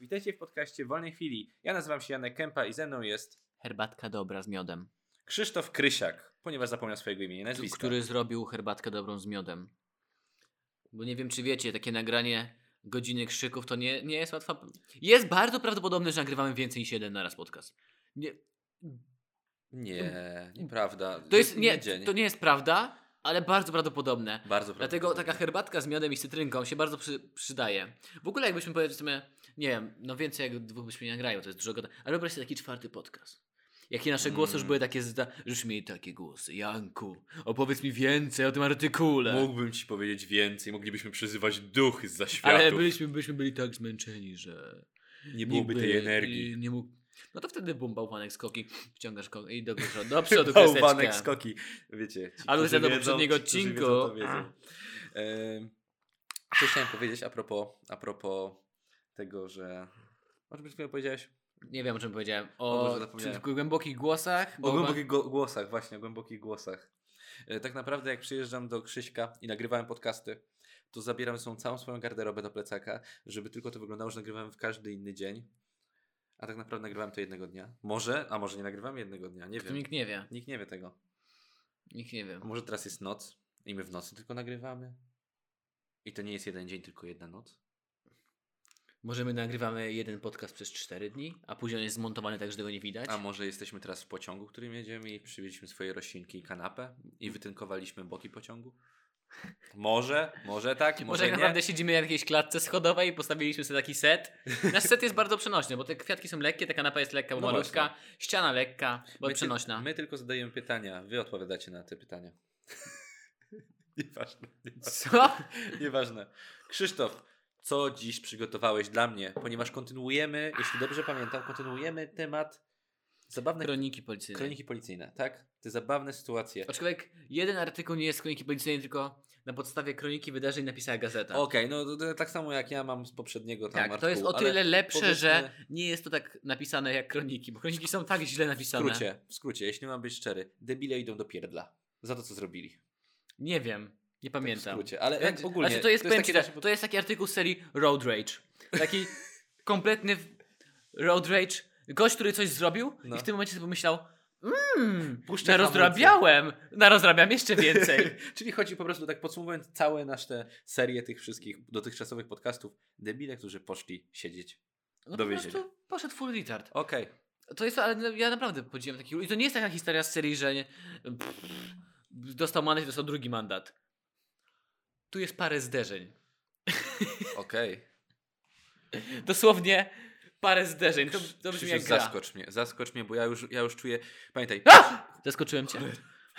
Witajcie w podcaście Wolnej Chwili. Ja nazywam się Janek Kępa i ze mną jest Herbatka dobra z miodem. Krzysztof Krysiak, ponieważ zapomniał swojego imienia i nazwiska. Który zrobił herbatkę dobrą z miodem. Bo nie wiem, czy wiecie, takie nagranie godziny krzyków to nie, nie jest łatwa. Jest bardzo prawdopodobne, że nagrywamy więcej niż jeden naraz podcast. Nie, Nie, nieprawda. to, jest, nie, to nie jest prawda, ale bardzo prawdopodobne. Bardzo Dlatego prawdopodobne. taka herbatka z miodem i cytrynką się bardzo przy, przydaje. W ogóle jakbyśmy sobie, nie wiem, no więcej jak dwóch byśmy nie nagrali, bo to jest dużo gada. Ale wyobraź sobie taki czwarty podcast. Jakie nasze głosy już Mm. były takie, zda... już mieli takie głosy. Janku, opowiedz mi więcej o tym artykule. Mógłbym ci powiedzieć więcej, moglibyśmy przyzywać duchy z zaświatów. Ale byliśmy, byśmy byli tak zmęczeni, że Nie byłoby tej energii. Nie mógł... No to wtedy bum, bałwanek skoki, wciągasz ko- i do, do, do przodu Bałwanek skoki. Wiecie. ci, Ale do poprzedniego odcinku. wiedzą, to wiedzą. Em, Co chciałem powiedzieć a propos, a propos tego, że... O czym chwilą powiedziałeś? Nie wiem o czym powiedziałem. O O, głębokich głosach. O bo- głębokich go- głosach, właśnie, o głębokich głosach. E, Tak naprawdę, jak przyjeżdżam do Krzyśka i nagrywałem podcasty, to zabieram ze sobą całą swoją garderobę do plecaka, żeby tylko to wyglądało, że nagrywałem w każdy inny dzień. A tak naprawdę nagrywałem to jednego dnia. Może, a może nie nagrywam jednego dnia, nie To wiem. nikt nie wie. Nikt nie wie tego. Nikt nie wie. A może teraz jest noc i my w nocy tylko nagrywamy? I to nie jest jeden dzień, tylko jedna noc? Może my nagrywamy jeden podcast przez 4 dni, a później on jest zmontowany tak, że tego nie widać. A może jesteśmy teraz w pociągu, którym jedziemy i przywieźliśmy swoje roślinki i kanapę i wytynkowaliśmy boki pociągu? Może, może tak, Może może tak naprawdę siedzimy na jakiejś klatce schodowej i postawiliśmy sobie taki set. Nasz set jest bardzo przenośny, bo te kwiatki są lekkie, ta kanapa jest lekka, bo No malutka, ściana lekka, bo My, ty, przenośna. my tylko zadajemy pytania, wy odpowiadacie na te pytania. nieważne, nieważne. Co? nieważne. Krzysztof, co dziś przygotowałeś dla mnie? Ponieważ kontynuujemy, jeśli dobrze pamiętam, kontynuujemy temat zabawne Kroniki policyjne. kroniki policyjne, tak? Te zabawne sytuacje. Aczkolwiek jeden artykuł nie jest z kroniki policyjnej, tylko na podstawie kroniki wydarzeń napisała gazeta. Okej, no to, to tak samo jak ja mam z poprzedniego tam tak, to jest o artykułu, tyle lepsze, powiedzmy- że nie jest to tak napisane jak kroniki, bo kroniki są tak źle W napisane. skrócie, w skrócie, jeśli mam być szczery, debile idą do pierdla. Za to, co zrobili. Nie wiem, nie W pamiętam. skrócie, ale jak Znaczy, ogólnie... znaczy to jest, powiem ci takie tak, to jest taki artykuł z serii Road Rage. Taki kompletny w- Road Rage. Gość, który coś zrobił No. i w tym momencie sobie pomyślał mmm, Puszczę narozrabiałem, narozrabiam jeszcze więcej. Czyli chodzi po prostu, tak podsumowując całe nasze serię tych wszystkich dotychczasowych podcastów, debile, którzy poszli siedzieć. No Do po więzienia. prostu poszedł full retard. Okej. To jest, ale ja naprawdę podziwiam taki... I to nie jest taka historia z serii, że nie, pff, dostał mandat i dostał drugi mandat. Tu jest parę zderzeń. Okej. Dosłownie parę zderzeń. To, to brzmi jak gra. zaskocz mnie, zaskocz mnie, bo ja już, ja już czuję... Pamiętaj, Zaskoczyłem cię?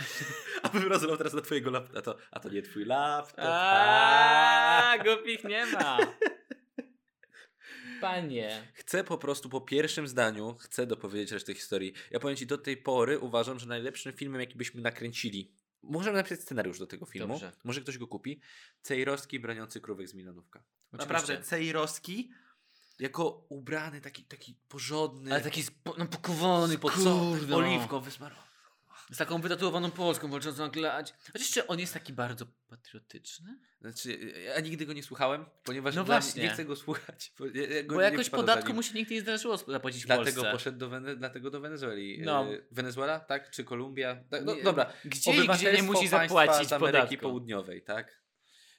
a bym rozlał teraz na twojego laptopa. A to, a to nie twój laptop. Aaaa, głupich nie ma. Panie. Chcę po prostu po pierwszym zdaniu, chcę dopowiedzieć resztę historii. Ja powiem ci, do tej pory uważam, że najlepszym filmem, jaki byśmy nakręcili, możemy napisać scenariusz do tego filmu, Dobrze. może ktoś go kupi, Cejrowski broniący krówek z Milanówka. Oczywiście. Naprawdę, Cejrowski jako ubrany, taki, taki porządny, Ale taki spo, no pokowany, spocony, kurde. oliwką wysmarowany. Z taką wytatuowaną Polską walczącą klać. Chociaż jeszcze on jest taki bardzo patriotyczny. Znaczy, ja nigdy go nie słuchałem, ponieważ No właśnie. nie chcę go słuchać. Bo, ja, go Bo jakoś podatku za mu się nigdy nie zdarzyło zapłacić w Dlatego Polsce. poszedł do, Wene- dlatego do Wenezueli. No. Y, Wenezuela, tak? Czy Kolumbia? Tak, no, Nie, dobra. Gdzie gdzie nie musi zapłacić z Ameryki podatku. Południowej, tak?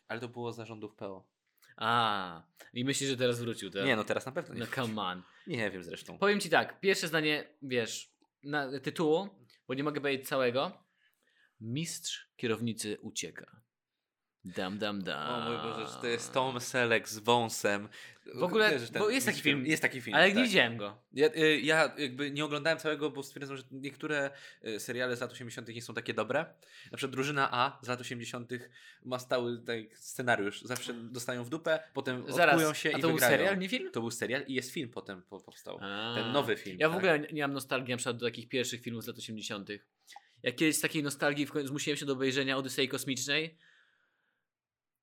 Ale to było zarządów PO. A, i myślisz, że teraz wrócił, tak? Nie, no teraz na pewno nie. No come on. Nie wiem zresztą. Powiem ci tak, pierwsze zdanie, wiesz, na tytułu, bo nie mogę powiedzieć całego. Mistrz kierownicy ucieka. Dam, dam, dam. O mój Boże, że to jest Tom Selleck z wąsem. W ogóle, Wiesz, ten bo jest taki film. Jest taki film, Ale tak. nie widziałem go. Ja, y, ja jakby nie oglądałem całego, bo stwierdzam, że niektóre y, seriale z lat 80. nie są takie dobre. Na przykład Drużyna A z lat 80. ma stały tak, scenariusz. Zawsze dostają w dupę, potem odkują się i to był serial, nie film? To był serial i jest film potem po, powstał. A. Ten nowy film. Ja w tak? ogóle nie mam nostalgii na przykład do takich pierwszych filmów z lat 80. Jak kiedyś z takiej nostalgii zmusiłem się do obejrzenia Odysei Kosmicznej,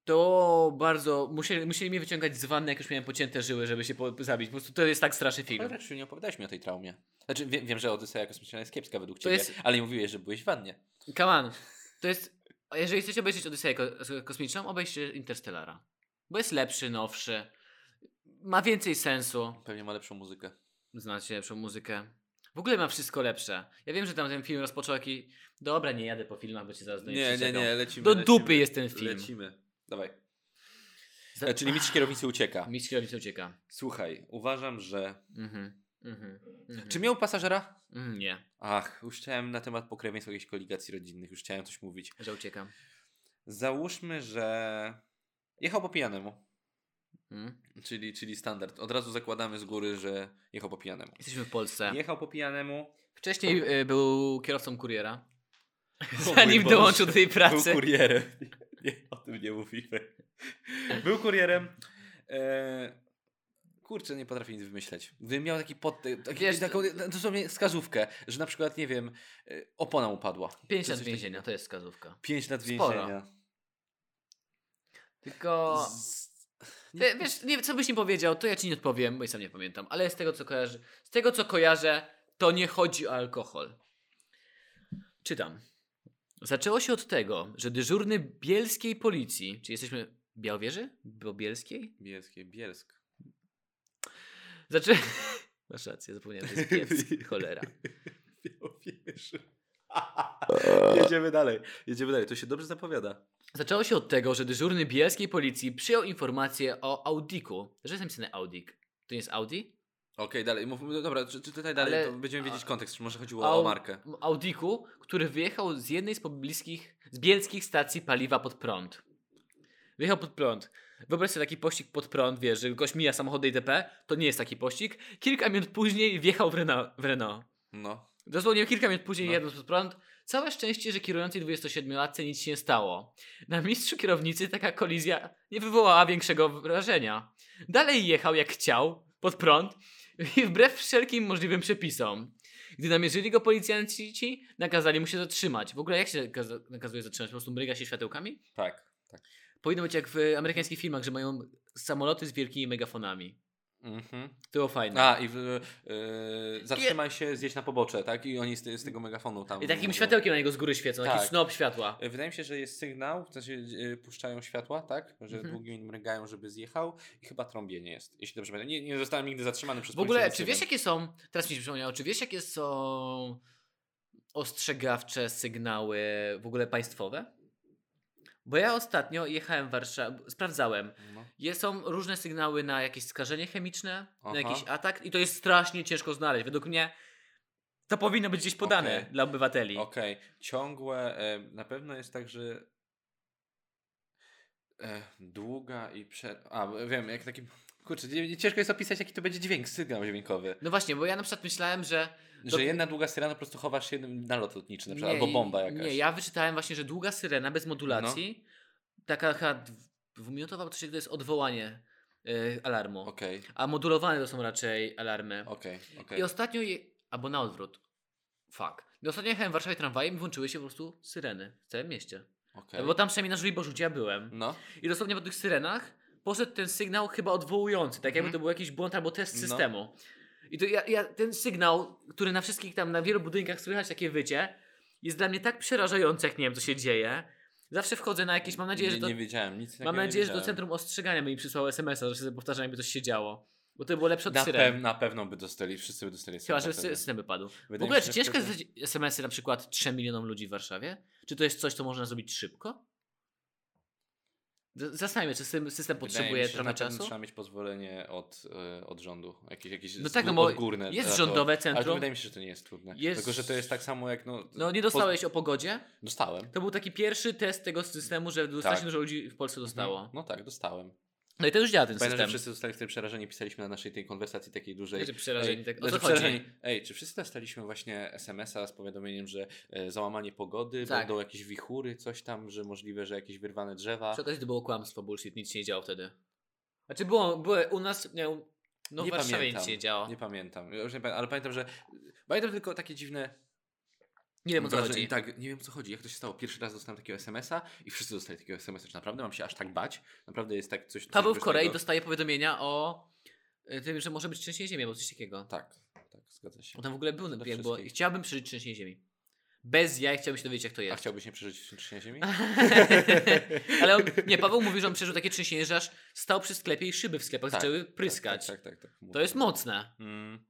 to bardzo. Musieli, musieli mnie wyciągać z wanny, jak już miałem pocięte żyły, żeby się po, zabić. Po prostu to jest tak straszny film. Ale nie opowiadałeś mi o tej traumie. Znaczy, wiem, wiem że Odyseja Kosmiczna jest kiepska według ciebie, jest- ale nie mówiłeś, że byłeś w wannie. Come on. To jest. Jeżeli chcecie obejrzeć Odyseję ko- kosmiczną, obejrzcie Interstellara. Bo jest lepszy, nowszy. ma więcej sensu. Pewnie ma lepszą muzykę. Znacie lepszą muzykę. W ogóle ma wszystko lepsze. Ja wiem, że tam ten film rozpoczął taki... Dobra, nie jadę po filmach, bo cię zaraz Nie, nie, nie, lecimy. Do lecimy, dupy jest ten film. Lecimy. Dawaj. Za- E, czyli mistrz kierownicy ucieka. Mistrz kierownicy ucieka. Słuchaj, uważam, że... Mhm. Mhm. mhm. Czy miał pasażera? Mm, nie, Ach, już chciałem na temat pokrewieństwa jakichś koligacji rodzinnych, już chciałem coś mówić. że uciekam. Załóżmy, że jechał po pijanemu. Mm. Czyli, czyli standard. Od razu zakładamy z góry, że jechał po pijanemu. Jesteśmy w Polsce. Jechał po pijanemu. Wcześniej y, był kierowcą kuriera. O Zanim dołączył do tej pracy. Był kurierem. Nie, tym nie mówimy. Był kurierem. E, kurczę, nie potrafię nic wymyśleć. Gdybym miał taki pod, taki, Wiesz, taką dosłownie wskazówkę, że na przykład, nie wiem, e, opona upadła. 5 Czy lat więzienia, to jest wskazówka. 5 lat Sporo. więzienia. Tylko... Z... Wie- Wiesz, nie, co byś nie powiedział, to ja ci nie odpowiem, bo i sam nie pamiętam. Ale z tego co kojarzę, z tego co kojarzę, to nie chodzi o alkohol. Czytam. Zaczęło się od tego, że dyżurny bielskiej policji, czy jesteśmy Białowieży? Bo bielskiej? Bielskie, Bielsk. Zaczę... Masz rację, zapomniałem, że jest Bielsk. Cholera. Białowieży. Jedziemy dalej. Jedziemy dalej. To się dobrze zapowiada. Zaczęło się od tego, że dyżurny bielskiej policji przyjął informację o Audiku. Że jest napisane Audik. To nie jest Audi? Okej, dalej. Mów, no dobra, czy, czy tutaj dalej Ale- to będziemy wiedzieć a- kontekst, czy może chodziło Au- o markę. Audiku, który wyjechał z jednej z pobliskich, z bielskich stacji paliwa pod prąd. Wyjechał pod prąd. Wyobraź sobie taki pościg pod prąd, wiesz, że goś mija samochody ITP, to nie jest taki pościg. Kilka minut później wjechał w Renault. W Renault. No. Dosłownie kilka minut później No. jadąc pod prąd. Całe szczęście, że kierującej 27-latce nic się nie stało. Na mistrzu kierownicy taka kolizja nie wywołała większego wrażenia. Dalej jechał jak chciał, pod prąd i wbrew wszelkim możliwym przepisom. Gdy namierzyli go policjanci, nakazali mu się zatrzymać. W ogóle jak się nakazuje zatrzymać? Po prostu mryga się światełkami? Tak. tak. Powinno być jak w amerykańskich filmach, że mają samoloty z wielkimi megafonami. Mhm. Było fajne. A, i w, e, zatrzymaj się, zjedź na pobocze, tak? I oni z, z tego megafonu tam. I takim światełkiem na niego z góry świecą, taki Tak. snop światła. E, Wydaje mi się, że jest sygnał, w sensie e, puszczają światła, tak? Że Mhm. długimi mrygają, żeby zjechał i chyba trąbienie jest, jeśli dobrze pamiętam. Nie, nie zostałem nigdy zatrzymany przez W ogóle, czy wiesz jakie są, teraz mi się przypomniało, czy wiesz jakie są ostrzegawcze sygnały w ogóle państwowe? Bo ja ostatnio jechałem w Warszawie, sprawdzałem. No. Je- Są różne sygnały na jakieś skażenie chemiczne, Aha. na jakiś atak i to jest strasznie ciężko znaleźć. Według mnie to powinno być gdzieś podane Okej. dla obywateli. Okej, ciągłe, e, na pewno jest tak, że e, długa i prze... A, wiem, jak taki... Kurczę, ciężko jest opisać, jaki to będzie dźwięk, sygnał dźwiękowy. No właśnie, bo ja na przykład myślałem, że... Że jedna długa syrena po prostu chowasz się na lot lotniczy na przykład, Nie, albo bomba jakaś. Nie, ja wyczytałem właśnie, że długa syrena bez modulacji, No. taka chyba dw- dwuminutowa, to, się- to jest odwołanie y, alarmu. Okej, A modulowane to są raczej alarmy. okej, okej. I ostatnio, je... albo na odwrót. Fuck. I ostatnio jechałem w Warszawie tramwajem i włączyły się po prostu syreny w całym mieście. okej. Bo tam przynajmniej na Żoliborzu, gdzie ja byłem. No, I dosłownie po tych syrenach poszedł ten sygnał chyba odwołujący, tak jakby Mhm. to był jakiś błąd albo test No. systemu. I to ja, ja, ten sygnał, który na wszystkich tam, na wielu budynkach słychać takie wycie, jest dla mnie tak przerażający, jak nie wiem, co się dzieje. Zawsze wchodzę na jakieś, mam nadzieję, że to, nie wiedziałem, nic mam nadzieję, że wiedziałem. centrum ostrzegania mi przysłało SMS-a, że sobie powtarzam, jakby coś się działo. Bo to było lepsze od Na, syren. pew, na pewno by dostali, wszyscy by dostali Chyba, że system wypadł. W Wydaje ogóle, mi się, czy ciężko wtedy- SMS-y na przykład 3 milionom ludzi w Warszawie? Czy to jest coś, co można zrobić szybko? Z- Zastanawiam się, czy system, system potrzebuje się, trochę czasu? Trzeba mieć pozwolenie od, e, od rządu. Jakieś, jakieś No tak, no bo odgórne. jest to. rządowe Ale centrum. wydaje mi się, że to nie jest trudne. Jest- Tylko, że to jest tak samo jak no... No nie po- dostałeś o pogodzie? Dostałem. To był taki pierwszy test tego systemu, że strasznie dużo ludzi w Polsce dostało. Mhm. No tak, dostałem. No i to już działa ten Pamiętam, że system. wszyscy zostali wtedy przerażeni, pisaliśmy na naszej tej konwersacji takiej dużej. Znaczy przerażeni, Ej, tak, o znaczy chodzi? przerażeni. Ej, czy wszyscy dostaliśmy właśnie SMS-a z powiadomieniem, że e, załamanie pogody, Tak. będą jakieś wichury, coś tam, że możliwe, że jakieś wyrwane drzewa. Przy okazji to było kłamstwo, bullshit, nic się nie działo wtedy. Znaczy było, było u nas, nie, no w Nie Warszawie pamiętam. nic się nie działo. Nie pamiętam. Nie pamiętam, ale pamiętam, że. Pamiętam tylko takie dziwne. Nie wiem o co chodzi. Tak, nie wiem o co chodzi. Jak to się stało? Pierwszy raz dostałem takiego SMS-a i wszyscy dostali takiego SMS-a. Czy naprawdę mam się aż tak bać? Naprawdę jest tak coś. coś Paweł w groźnego? Korei dostaje powiadomienia o y, tym, że może być trzęsienie ziemi albo coś takiego. Tak, tak, zgadza się. On tam w ogóle był, było, wszystkich. chciałbym przeżyć trzęsienie ziemi. Bez jaj chciałbym się dowiedzieć, jak to A jest. chciałbyś nie przeżyć trzęsienia ziemi? Ale on, nie, Paweł mówi, że on przeżył takie trzęsienie, że aż stał przy sklepie i szyby w sklepach Tak, zaczęły pryskać. Tak, tak, tak. tak, To jest mocne. Mm.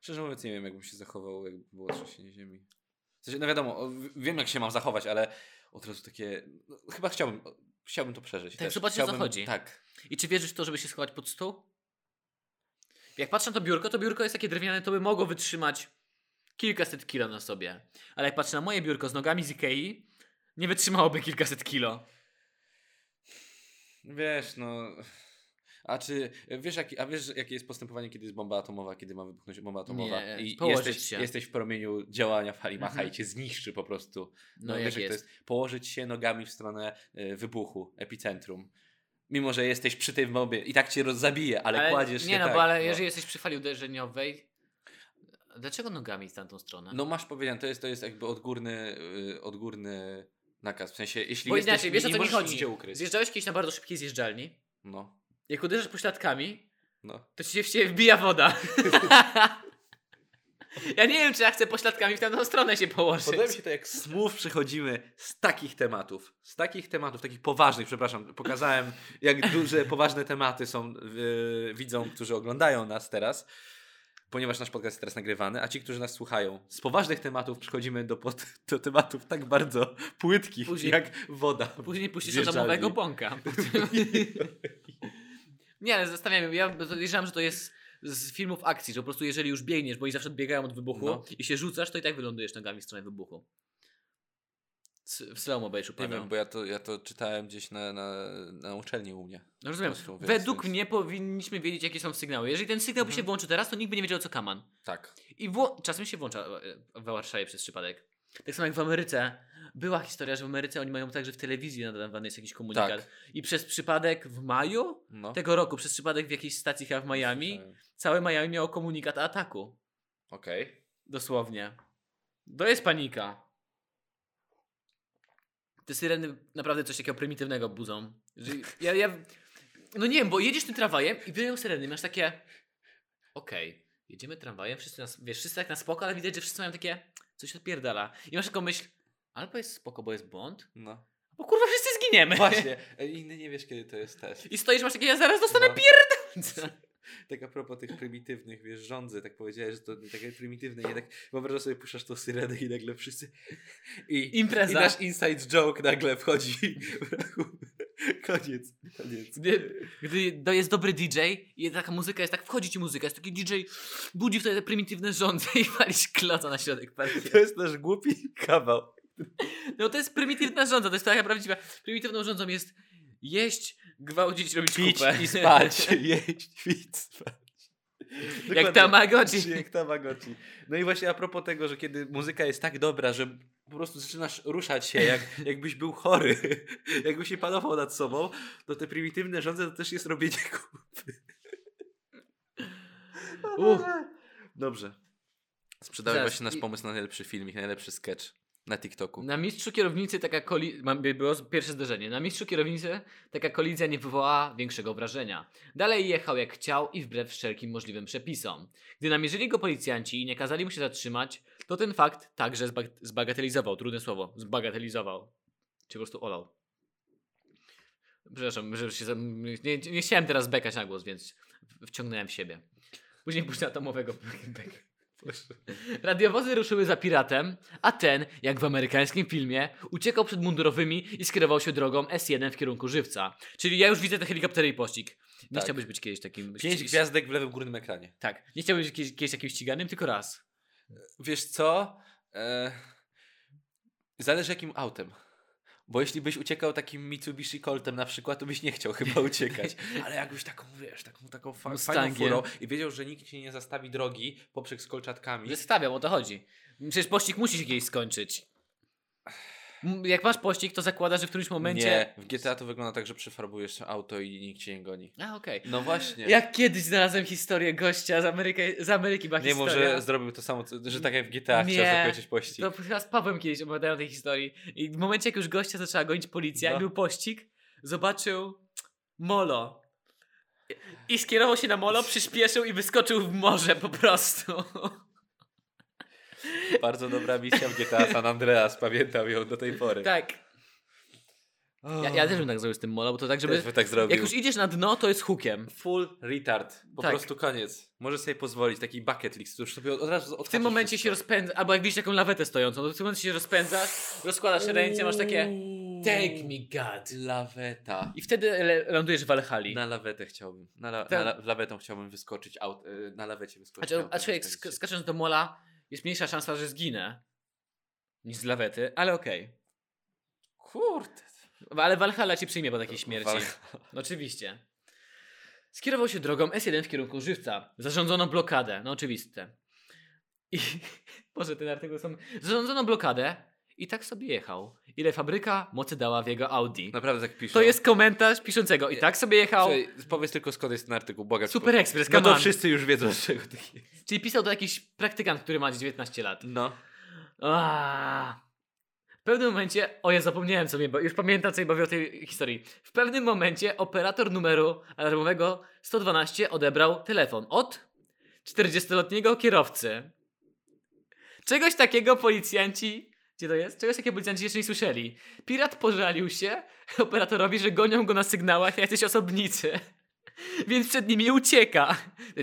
Szczerze mówiąc, nie wiem, jakbym się zachował, jakby było trzęsienie ziemi. W sensie, no wiadomo, wiem jak się mam zachować, ale od razu takie. No, chyba chciałbym, chciałbym to przeżyć. Tak, zobaczyć, o co chodzi. Tak. I czy wierzysz w to, żeby się schować pod stół? Jak patrzę na to biurko, to biurko jest takie drewniane, to by mogło wytrzymać kilkaset kilo na sobie. Ale jak patrzę na moje biurko z nogami z Ikei, nie wytrzymałoby kilkaset kilo. Wiesz, no. A czy wiesz, jaki, a wiesz, jakie jest postępowanie, kiedy jest bomba atomowa, kiedy ma wybuchnąć bomba atomowa? Nie, I jesteś, się. jesteś w promieniu działania fali Macha Mhm. i cię zniszczy po prostu. No, wiesz, jak to jest. jest położyć się nogami w stronę y, wybuchu, epicentrum. Mimo, że jesteś przy tej bombie i tak cię roz- zabije, ale, kładziesz się Nie no, tak, bo ale jeżeli jesteś przy fali uderzeniowej, dlaczego nogami w tamtą stronę? No masz powiedziane, to jest, to jest jakby odgórny, y, odgórny nakaz. W sensie, jeśli bo jesteś, inaczej, wiesz o nie co mi chodzi? Zjeżdżałeś kiedyś na bardzo szybkiej zjeżdżalni, No, jak uderzasz pośladkami, no. to ci się w ciebie wbija woda. ja nie wiem, czy ja chcę pośladkami w tamtą stronę się położyć. Podoba mi się to, jak smooth przechodzimy z takich tematów, z takich tematów, takich poważnych, przepraszam, pokazałem, jak duże, poważne tematy są yy, widzom, którzy oglądają nas teraz, ponieważ nasz podcast jest teraz nagrywany, a ci, którzy nas słuchają, z poważnych tematów przechodzimy do, pod, do tematów tak bardzo płytkich, Później- jak woda. Później puścisz ozamowego bąka. nie, ale zastanawiam się, ja podejrzewam, że to jest z filmów akcji, że po prostu jeżeli już biegniesz, bo oni zawsze odbiegają od wybuchu No. i się rzucasz, to i tak wylądujesz nogami w stronę wybuchu. W slow-mo będziesz Nie wiem, bo ja to, ja to czytałem gdzieś na, na, na uczelni u mnie. No rozumiem. więc- Według więc- mnie powinniśmy wiedzieć, jakie są sygnały. Jeżeli ten sygnał by się Mhm. włączył teraz, to nikt by nie wiedział, co kaman. Tak. I wło- czasem się włącza e, w Warszawie przez przypadek. Tak samo jak w Ameryce. Była historia, że w Ameryce oni mają także w telewizji nadawany jest jakiś komunikat. Tak. I przez przypadek w maju No. tego roku, przez przypadek w jakiejś stacji chyba w Miami, całe Miami miało komunikat ataku. Okej. Dosłownie. To jest panika. Te syreny naprawdę coś takiego prymitywnego budzą. Że ja, ja, no nie wiem, bo jedziesz tym tramwajem i wydają syreny, masz takie okej, jedziemy tramwajem, wszyscy, nas, wiesz, wszyscy tak na spoko, ale widać, że wszyscy mają takie coś odpierdala. I masz taką myśl, albo jest spoko, bo jest błąd, No. bo kurwa wszyscy zginiemy. Właśnie. e, Inny nie wiesz, kiedy to jest test. I stoisz, masz takie, ja zaraz dostanę No. pierdolę. Tak a propos tych prymitywnych, wiesz, rządzy, tak powiedziałeś, że to takie prymitywne, nie tak wyobrażasz sobie, puszczasz tą syrenę i nagle wszyscy i, Impreza. i nasz inside joke nagle wchodzi koniec, koniec. Gdy, gdy to jest dobry DJ i taka muzyka jest, tak wchodzi ci muzyka, jest taki DJ, budzi wtedy te prymitywne rządze i walisz kloca na środek To parkietu. jest nasz głupi kawał. No to jest prymitywna rządza, to jest taka prawdziwa. Prymitywną rządzą jest jeść, gwałcić, robić Pić kupę. i spać, jeść, pić, spać. Jak Dokładnie. Tamagotchi. Jak Tamagotchi. No i właśnie a propos tego, że kiedy muzyka jest tak dobra, że po prostu zaczynasz ruszać się, jak, jakbyś był chory, jakbyś się panował nad sobą, to te prymitywne rządze to też jest robienie kupy. Uff. Dobrze. Sprzedałeś właśnie nasz pomysł na najlepszy filmik, najlepszy sketch na TikToku. Na mistrzu kierownicy taka kolizja, było pierwsze zderzenie, na mistrzu kierownicy taka kolizja nie wywołała większego wrażenia. Dalej jechał jak chciał i wbrew wszelkim możliwym przepisom. Gdy namierzyli go policjanci i nie kazali mu się zatrzymać, to ten fakt także zbag- zbagatelizował, trudne słowo, zbagatelizował. Czy po prostu olał. Przepraszam, że się, nie, nie chciałem teraz bekać na głos, więc wciągnąłem w siebie. Później puszczę atomowego beka. Radiowozy ruszyły za piratem, a ten, jak w amerykańskim filmie, uciekał przed mundurowymi i skierował się drogą S1 w kierunku żywca. Czyli ja już widzę te helikoptery i pościg. Nie Tak. chciałbyś być kiedyś takim. Pięć ści- gwiazdek w lewym górnym ekranie. Tak. Nie chciałbyś być kiedyś, kiedyś takim ściganym, tylko raz. Wiesz co? E... Zależy jakim autem. Bo jeśli byś uciekał takim Mitsubishi Coltem na przykład, to byś nie chciał chyba uciekać. Ale jakbyś taką, wiesz, taką, taką fa- fajną Mustangiem. furą i wiedział, że nikt ci nie zastawi drogi poprzek z kolczatkami. Wystawiam, o to chodzi. Przecież pościg musi się kiedyś skończyć. Jak masz pościg, to zakładasz, że w którymś momencie. Nie, w GTA to wygląda tak, że przefarbujesz auto i nikt cię nie goni. A, okej. No właśnie. Jak kiedyś znalazłem historię gościa z Ameryki, z Ameryki była Nie historia. może zrobił to samo, że tak jak w GTA Nie. chciał zakończyć pościg. To chyba z Pawłem kiedyś opowiadałem tej historii. I w momencie, jak już gościa zaczęła gonić policja No. i był pościg, zobaczył molo. I skierował się na molo, przyspieszył i wyskoczył w morze po prostu. Bardzo dobra misja w GTA San Andreas, pamiętam ją do tej pory. Tak. Ja, ja też bym tak zrobił z tym mola, bo to tak, żeby... Też tak zrobił. Jak już idziesz na dno, to jest hookiem. Full retard. Po Tak. prostu koniec. Możesz sobie pozwolić, taki bucket list, już sobie od razu W tym momencie się rozpędza, albo jak widzisz taką lawetę stojącą, to w tym momencie się rozpędzasz, rozkładasz ręce, masz takie Take me God. Laweta. I wtedy le- lądujesz w Valhalla. Na lawetę chciałbym. Na, la, Tak. na la, lawetą chciałbym wyskoczyć. Aut, y, na lawecie wyskoczyć. A, autem a człowiek sk- szczęście. skacząc do mola, jest mniejsza szansa, że zginę niż z lawety, ale okej. Kurde. Ale Valhalla cię przyjmie po takiej śmierci. Wal- Oczywiście. Skierował się drogą S1 w kierunku żywca. Zarządzono blokadę. No oczywiste. I może ten artykuł są. Zarządzono blokadę i tak sobie jechał. Ile fabryka mocy dała w jego Audi. Naprawdę tak piszą. To jest komentarz piszącego. I tak sobie jechał. Słuchaj, powiedz tylko skąd jest ten artykuł, cię. Super Express, No to wszyscy już wiedzą, z czego to jest. Czyli pisał to jakiś praktykant, który ma 19 lat. No. Aaaa. W pewnym momencie, o ja zapomniałem sobie, bo już pamiętam co bawię o tej historii. W pewnym momencie operator numeru alarmowego 112 odebrał telefon od 40-letniego kierowcy. Czegoś takiego policjanci, gdzie to jest? Czegoś takiego policjanci jeszcze nie słyszeli. Pirat pożalił się operatorowi, że gonią go na sygnałach jacyś osobnicy. Więc przed nimi ucieka.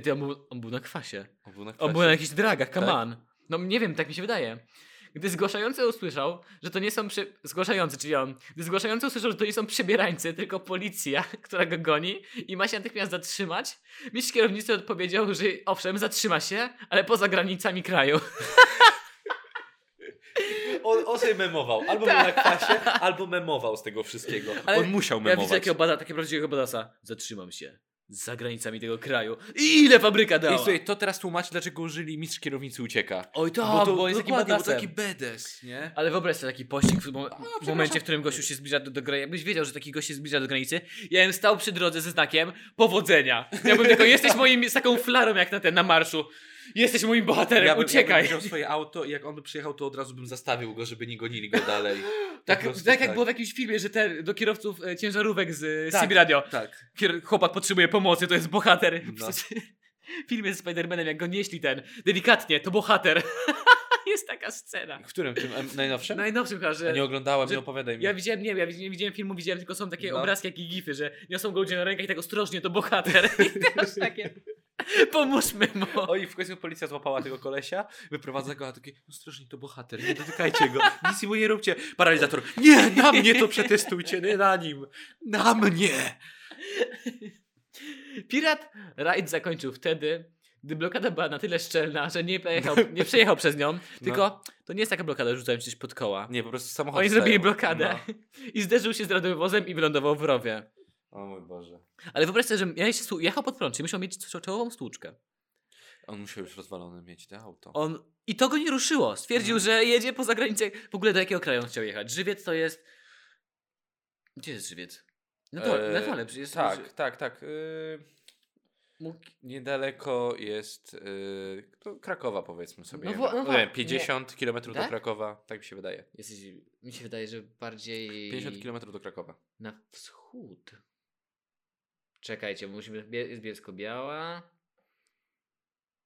Ty, on, był, on był na kwasie. On był na On klasie. był na jakichś dragach, come Tak? on. No nie wiem, tak mi się wydaje. Gdy zgłaszający usłyszał, że to nie są przy... zgłaszający, czyli on, gdy zgłaszający usłyszał, że to nie są przebierańcy, tylko policja, która go goni i ma się natychmiast zatrzymać, mistrz kierownicy odpowiedział, że owszem, zatrzyma się, ale poza granicami kraju. On, on sobie memował. Albo był na kwasie, albo memował z tego wszystkiego. Ale on musiał Ja memować. widzę takiego bada, takiego prawdziwego badasa. Zatrzymam się. Za granicami tego kraju. I ile fabryka I dała? słuchaj, to teraz tłumaczy, dlaczego użyli mistrz kierownicy ucieka. Oj to, bo to bo jest taki dokładnie, bo badasem. taki bedes, nie? Ale wyobraź sobie taki pościg w, mo- momencie, w którym gościu się zbliża do, do granicy. Jakbyś wiedział, że taki gość się zbliża do granicy, ja bym stał przy drodze ze znakiem powodzenia. Ja bym tylko, jesteś moim, z taką flarą jak na ten, na marszu. Jesteś moim bohaterem, Ja bym, ja uciekaj. bym wziął swoje auto i jak on by przyjechał, to od razu bym zastawił go, żeby nie gonili go dalej. Po tak, prostu tak jak było w jakimś filmie, że te, do kierowców e, ciężarówek z e, Tak. CB Radio. Tak. Kier- chłopak potrzebuje pomocy, to jest bohater. No. W filmie z Spider-Manem, jak go nieśli ten, delikatnie, to bohater. jest taka scena. W którym? Tym najnowszym? Najnowszym chyba, że... Ja nie oglądałem, że- nie opowiadaj mi. Ja widziałem, nie, ja widz- nie widziałem filmu, widziałem tylko są takie No. obrazki, jak i gify, że niosą go ludzie na rękach i tak ostrożnie, to bohater. I też takie, pomóżmy mu. O i w końcu policja złapała tego kolesia, wyprowadza go, a taki, ostrożnie, to bohater, nie dotykajcie go, nic mu nie róbcie. Paralizator, nie, na mnie to przetestujcie, nie na nim, na mnie. Pirat rajd zakończył wtedy, gdy blokada była na tyle szczelna, że nie, przejechał, nie przejechał przez nią, tylko to nie jest taka blokada, że rzucają coś pod koła. Nie, po prostu samochód Oni stają. zrobili blokadę No. i zderzył się z radiowozem i wylądował w rowie. O mój Boże. Ale wyobraź sobie, że miałeś jechał pod prąd, czyli musiał mieć czo- czołową stłuczkę. On musiał już rozwalone mieć to auto. On... I to go nie ruszyło. Stwierdził, Mhm. że jedzie poza granicę. W ogóle do jakiego kraju on chciał jechać? Żywiec to jest... Gdzie jest Żywiec? No to, Eee, na dole. przecież jest Tak, tak, tak. Yy, niedaleko jest yy, to Krakowa powiedzmy sobie. No wo- no nie wo- wiem, 50 km do Tak? Krakowa, tak mi się wydaje. Jesteś, mi się wydaje, że bardziej 50 km do Krakowa. na wschód. Czekajcie, bo musimy. Jest Bielsko-Biała.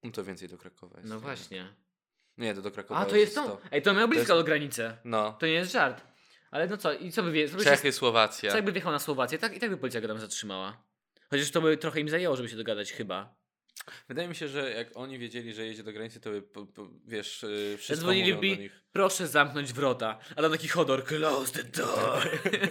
No to więcej do Krakowa jest. No nie? właśnie. Nie, to do Krakowa A to jest to. 100. Ej, to miał blisko jest- do granicy. No. To nie jest żart. Ale no co, i co by wie? Co by się, Czechy, Słowacja. co jakby wjechał na Słowację? Tak, I tak by policja go tam zatrzymała. Chociaż to by trochę im zajęło, żeby się dogadać, chyba. Wydaje mi się, że jak oni wiedzieli, że jedzie do granicy, to by, po, po, wiesz, yy, wszystko Zadzwonili mówią do nich. Proszę zamknąć wrota. A tam taki hodor. Close the door.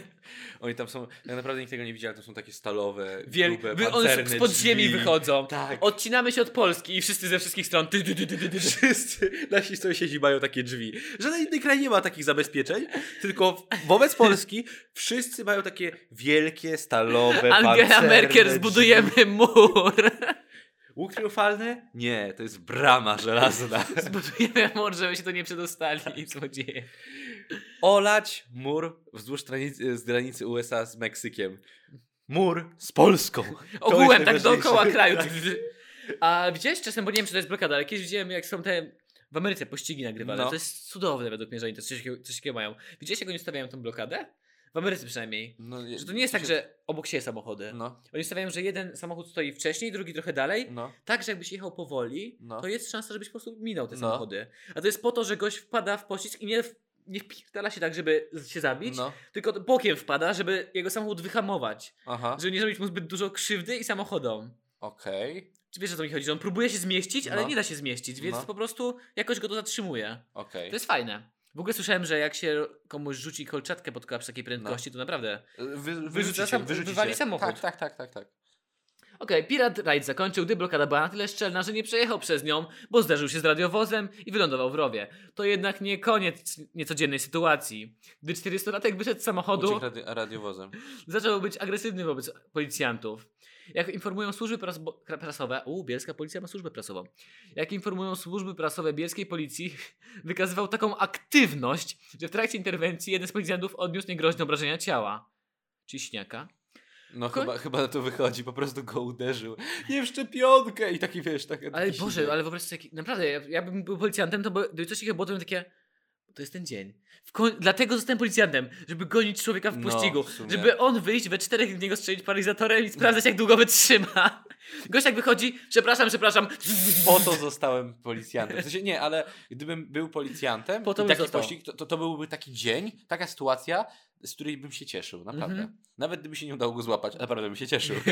Oni tam są, tak naprawdę nikt tego nie widział, ale to są takie stalowe, Wiel... grube, Wy, one pancerne spod ziemi drzwi. wychodzą. Tak. Odcinamy się od Polski i wszyscy ze wszystkich stron. Ty, ty, ty, ty, ty, ty. Wszyscy nasi sąsiedzi mają takie drzwi. Żaden inny kraj nie ma takich zabezpieczeń, tylko wobec Polski wszyscy mają takie wielkie, stalowe, Angela Merkel, zbudujemy mur. Łuk triumfalny? Nie, to jest brama żelazna. Zbudujemy mur, żeby się to nie przedostali złodzieje. Olać mur wzdłuż granicy, z granicy USA z Meksykiem. Mur z Polską. Ogółem, tak dookoła kraju. A widziałeś czasem, bo nie wiem, czy to jest blokada, ale kiedyś widziałem, jak są te w Ameryce pościgi nagrywane. No. To jest cudowne według mnie, że oni to coś, coś takiego mają. Widziałeś, jak oni stawiają tą blokadę? W Ameryce przynajmniej. No, Że to nie jest tak, że obok siebie samochody. No, Oni stawiają, że jeden samochód stoi wcześniej, drugi trochę dalej. no. Tak, że jakbyś jechał powoli, No. to jest szansa, żebyś po prostu minął te No. samochody. A to jest po to, że gość wpada w pościg i nie, nie wpierdala się tak, żeby się zabić, No, tylko bokiem wpada, żeby jego samochód wyhamować. aha, Żeby nie zrobić mu zbyt dużo krzywdy i samochodom. okej, Czy wiesz o co mi chodzi? Że on próbuje się zmieścić, ale No. nie da się zmieścić, więc po prostu jakoś go to zatrzymuje. okej. To jest fajne. W ogóle słyszałem, że jak się komuś rzuci kolczatkę pod koła przy takiej prędkości, to naprawdę. Wy, Wyrzuca sam- wywali samochód. Tak, tak, tak, tak, tak. Okej, Pirat Ride zakończył, gdy blokada była na tyle szczelna, że nie przejechał przez nią, bo zderzył się z radiowozem i wylądował w rowie. To jednak nie koniec niecodziennej sytuacji. Gdy 400-latek wyszedł z samochodu, radi radiowozem. zaczął być agresywny wobec policjantów. Jak informują służby pras prasowe, u, bielska policja ma służbę prasową. Jak informują służby prasowe bielskiej policji, wykazywał taką aktywność, że w trakcie interwencji jeden z policjantów odniósł niegroźne obrażenia ciała. Czy śniaka? No Ko- chyba, chyba na to wychodzi, po prostu go uderzył. Nie w szczepionkę! I taki wiesz, tak. Ale Boże, ale wyobraź sobie, naprawdę, ja, ja bym był policjantem, to by, coś takiego było, to bym takie, to jest ten dzień. W koń- dlatego zostałem policjantem, żeby gonić człowieka w No, pościgu. w sumie. żeby on wyjść, we czterech w niego strzelić paralizatorem i sprawdzać, jak długo wytrzyma. Gość jak wychodzi, przepraszam, przepraszam. Po to zostałem policjantem. W sensie, nie, ale gdybym był policjantem Po to taki został. pościg, to, to, to byłby taki dzień, taka sytuacja, z której bym się cieszył, naprawdę. Mhm. Nawet gdyby się nie udało go złapać, naprawdę bym się cieszył.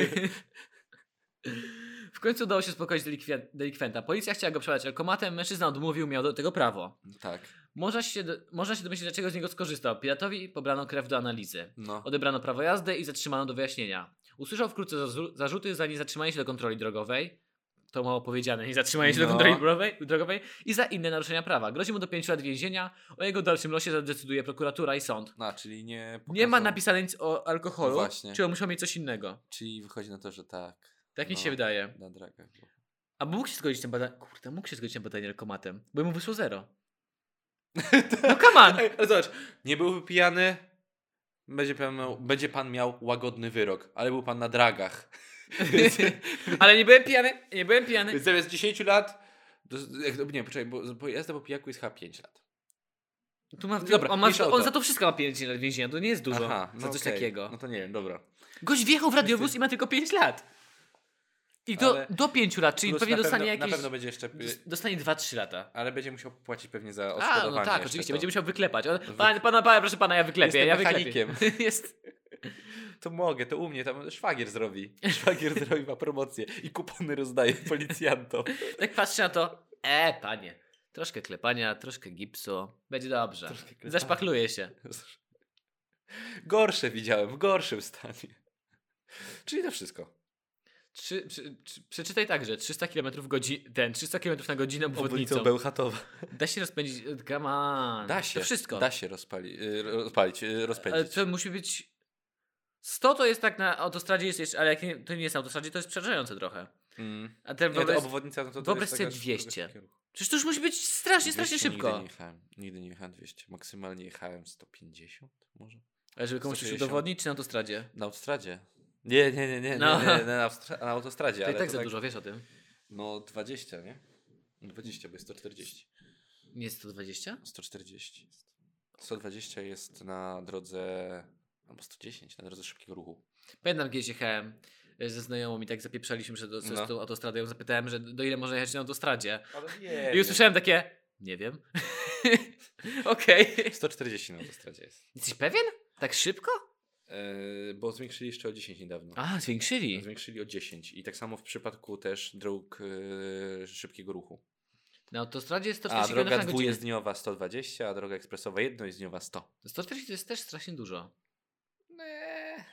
W końcu udało się delikwie- delikwenta. Policja chciała go przelać alkomatem, mężczyzna odmówił, miał do tego prawo. tak, Można się, do, można się domyślić, dlaczego z niego skorzystał. Piratowi pobrano krew do analizy. no. Odebrano prawo jazdy i zatrzymano do wyjaśnienia. Usłyszał wkrótce zarzu- zarzuty za niezatrzymanie się do kontroli drogowej. To mało powiedziane, niezatrzymanie się do No. kontroli drogowej, drogowej i za inne naruszenia prawa. Grozi mu do 5 lat więzienia. O jego dalszym losie zadecyduje prokuratura i sąd. No, czyli nie Nie ma pokazał- napisane nic o alkoholu, No właśnie. czy on musiał mieć coś innego. Czyli wychodzi na to, że tak. Tak mi No. się wydaje. Na dragach. A mógł się zgodzić na badanie. Kurde, mógł się zgodzić na badanie alkomatem, bo mu wyszło zero. No come on! Ej, ale zobacz, nie byłby pijany, będzie pan, miał, będzie pan miał łagodny wyrok, ale był pan na dragach. Ale nie byłem pijany, nie byłem pijany. więc zamiast 10 lat, do, nie, poczekaj, bo, bo jazda po pijaku jest chyba 5 lat. Tu ma, Dobra, on, ma, on to. za to wszystko ma 5 lat więzienia, to nie jest dużo Aha, za no coś okej. takiego. No to nie wiem, dobra. Gość wjechał w radiowóz i ma tylko 5 lat. I to Ale- do 5 lat, czyli pewnie dostanie pewno, jakieś... Na pewno będzie jeszcze, dos- Dostanie 2-3 lata. ale będzie musiał płacić pewnie za A, odszkodowanie. no tak, oczywiście, to. będzie musiał wyklepać. On, Wy- pan, pana, pana, proszę pana, ja wyklepię, Jestem ja wyklepię. Jest... To mogę, to u mnie tam szwagier zrobi. Szwagier zrobi ma promocję i kupony rozdaje policjantom. Tak patrzę na to, e, panie, troszkę klepania, troszkę gipsu, będzie dobrze. Zaszpachluje się. Gorsze widziałem, w gorszym stanie. Czyli to wszystko. Trzy, przy, przy, przeczytaj także 300 km godzi, ten 300 km na godzinę obwodnicą. Obwodnicą Bełchatowa. Da się rozpędzić, come on. Da się. To wszystko. Da się rozpali, y, rozpalić, Ale rozpędzić. to musi być 100 to jest tak na autostradzie jest jeszcze, ale jak nie, to nie jest na autostradzie, to jest przerażające trochę. Mm. A ten Nie, to wyobraź, obwodnica no to, wyobraź sobie taka 200. szybka kierunku. przecież to już musi być strasznie, strasznie 200 szybko. Nigdy nie jechałem. Nigdy nie jechałem 200. Maksymalnie jechałem 150 może. Ale żeby komuś coś 160. udowodnić, czy na autostradzie? Na autostradzie. Nie, nie, nie, nie, No. nie, nie, nie na, na autostradzie. Ale tak za dużo, wiesz o tym. No 20, nie? 20, bo jest 140. Nie jest 120? 140 jest. 120 jest na drodze, albo 110 na drodze szybkiego ruchu. Pamiętam kiedyś jechałem e, ze znajomą i tak zapieprzaliśmy przed No. no. tą autostradą. Ja zapytałem, że do ile można jechać na autostradzie. Ale nie. I usłyszałem takie, nie wiem. Okej. 140 na autostradzie jest. Jesteś pewien? Tak szybko? Yy, bo zwiększyli jeszcze o 10 niedawno. A, zwiększyli. Zwiększyli o 10 i tak samo w przypadku też dróg yy, szybkiego ruchu. Na autostradzie jest A 140 km droga na dwujezdniowa 120, a droga ekspresowa jednojezdniowa 100. 140 to jest też strasznie dużo. Nee.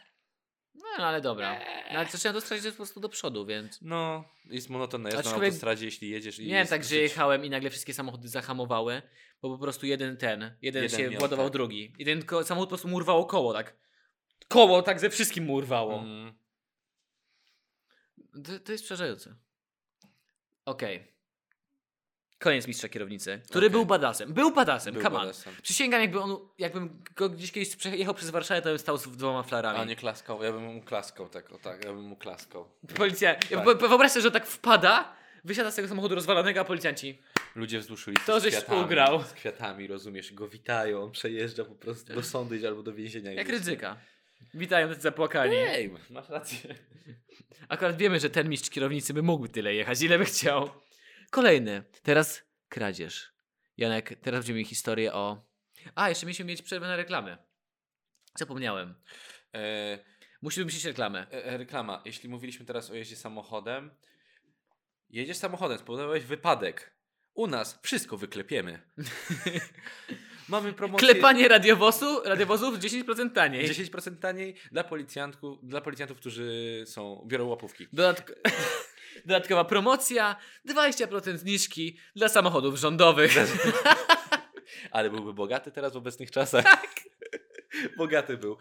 No, ale dobra. No, ale na to jest po prostu do przodu, więc... No, jest monotonne. Jest na Aczkolwiek- autostradzie, jeśli jedziesz i Nie tak, że jechałem i nagle wszystkie samochody zahamowały, bo po prostu jeden ten, jeden, Jeden się miał, władował tak. drugi. I ten samochód po prostu mu urwało koło, tak. Koło tak ze wszystkim mu urwało. Mm. To, to jest przerażające. Okej. Koniec mistrza kierownicy, który Okej. był badasem. Był badasem, Był come on. badasem. Przysięgam, jakby on, jakbym go gdzieś kiedyś przejechał przez Warszawę, to bym stał z dwoma flarami. A nie klaskał, ja bym mu klaskał, tak, o tak, ja bym mu klaskał. Policja, ja, Tak. po- wyobraź sobie, że tak wpada, wysiada z tego samochodu rozwalonego, a policjanci. Ludzie wzdłuż ulicy To z żeś kwiatami, ugrał. z kwiatami, rozumiesz, go witają, on przejeżdża po prostu do sądu albo do więzienia. Jak ryzyka. Witają tacy zapłakani. Ej, masz rację. Akurat wiemy, że ten mistrz kierownicy by mógł tyle jechać, ile by chciał. Kolejny. Teraz kradzież. Janek, teraz będziemy mieli historię o... A, jeszcze mieliśmy mieć przerwę na reklamy. Zapomniałem. E, Musimy myśleć reklamę. e, e, reklama. Jeśli mówiliśmy teraz o jeździe samochodem, jedziesz samochodem, spowodowałeś wypadek. U nas wszystko wyklepiemy. Mamy promocję. Klepanie radiowozu, radiowozów 10% taniej. 10% taniej dla policjantów, dla policjantów, którzy są, biorą łapówki. Dodatk Dodatkowa promocja, 20% zniżki dla samochodów rządowych. Ale byłby bogaty teraz w obecnych czasach. Tak. Bogaty był.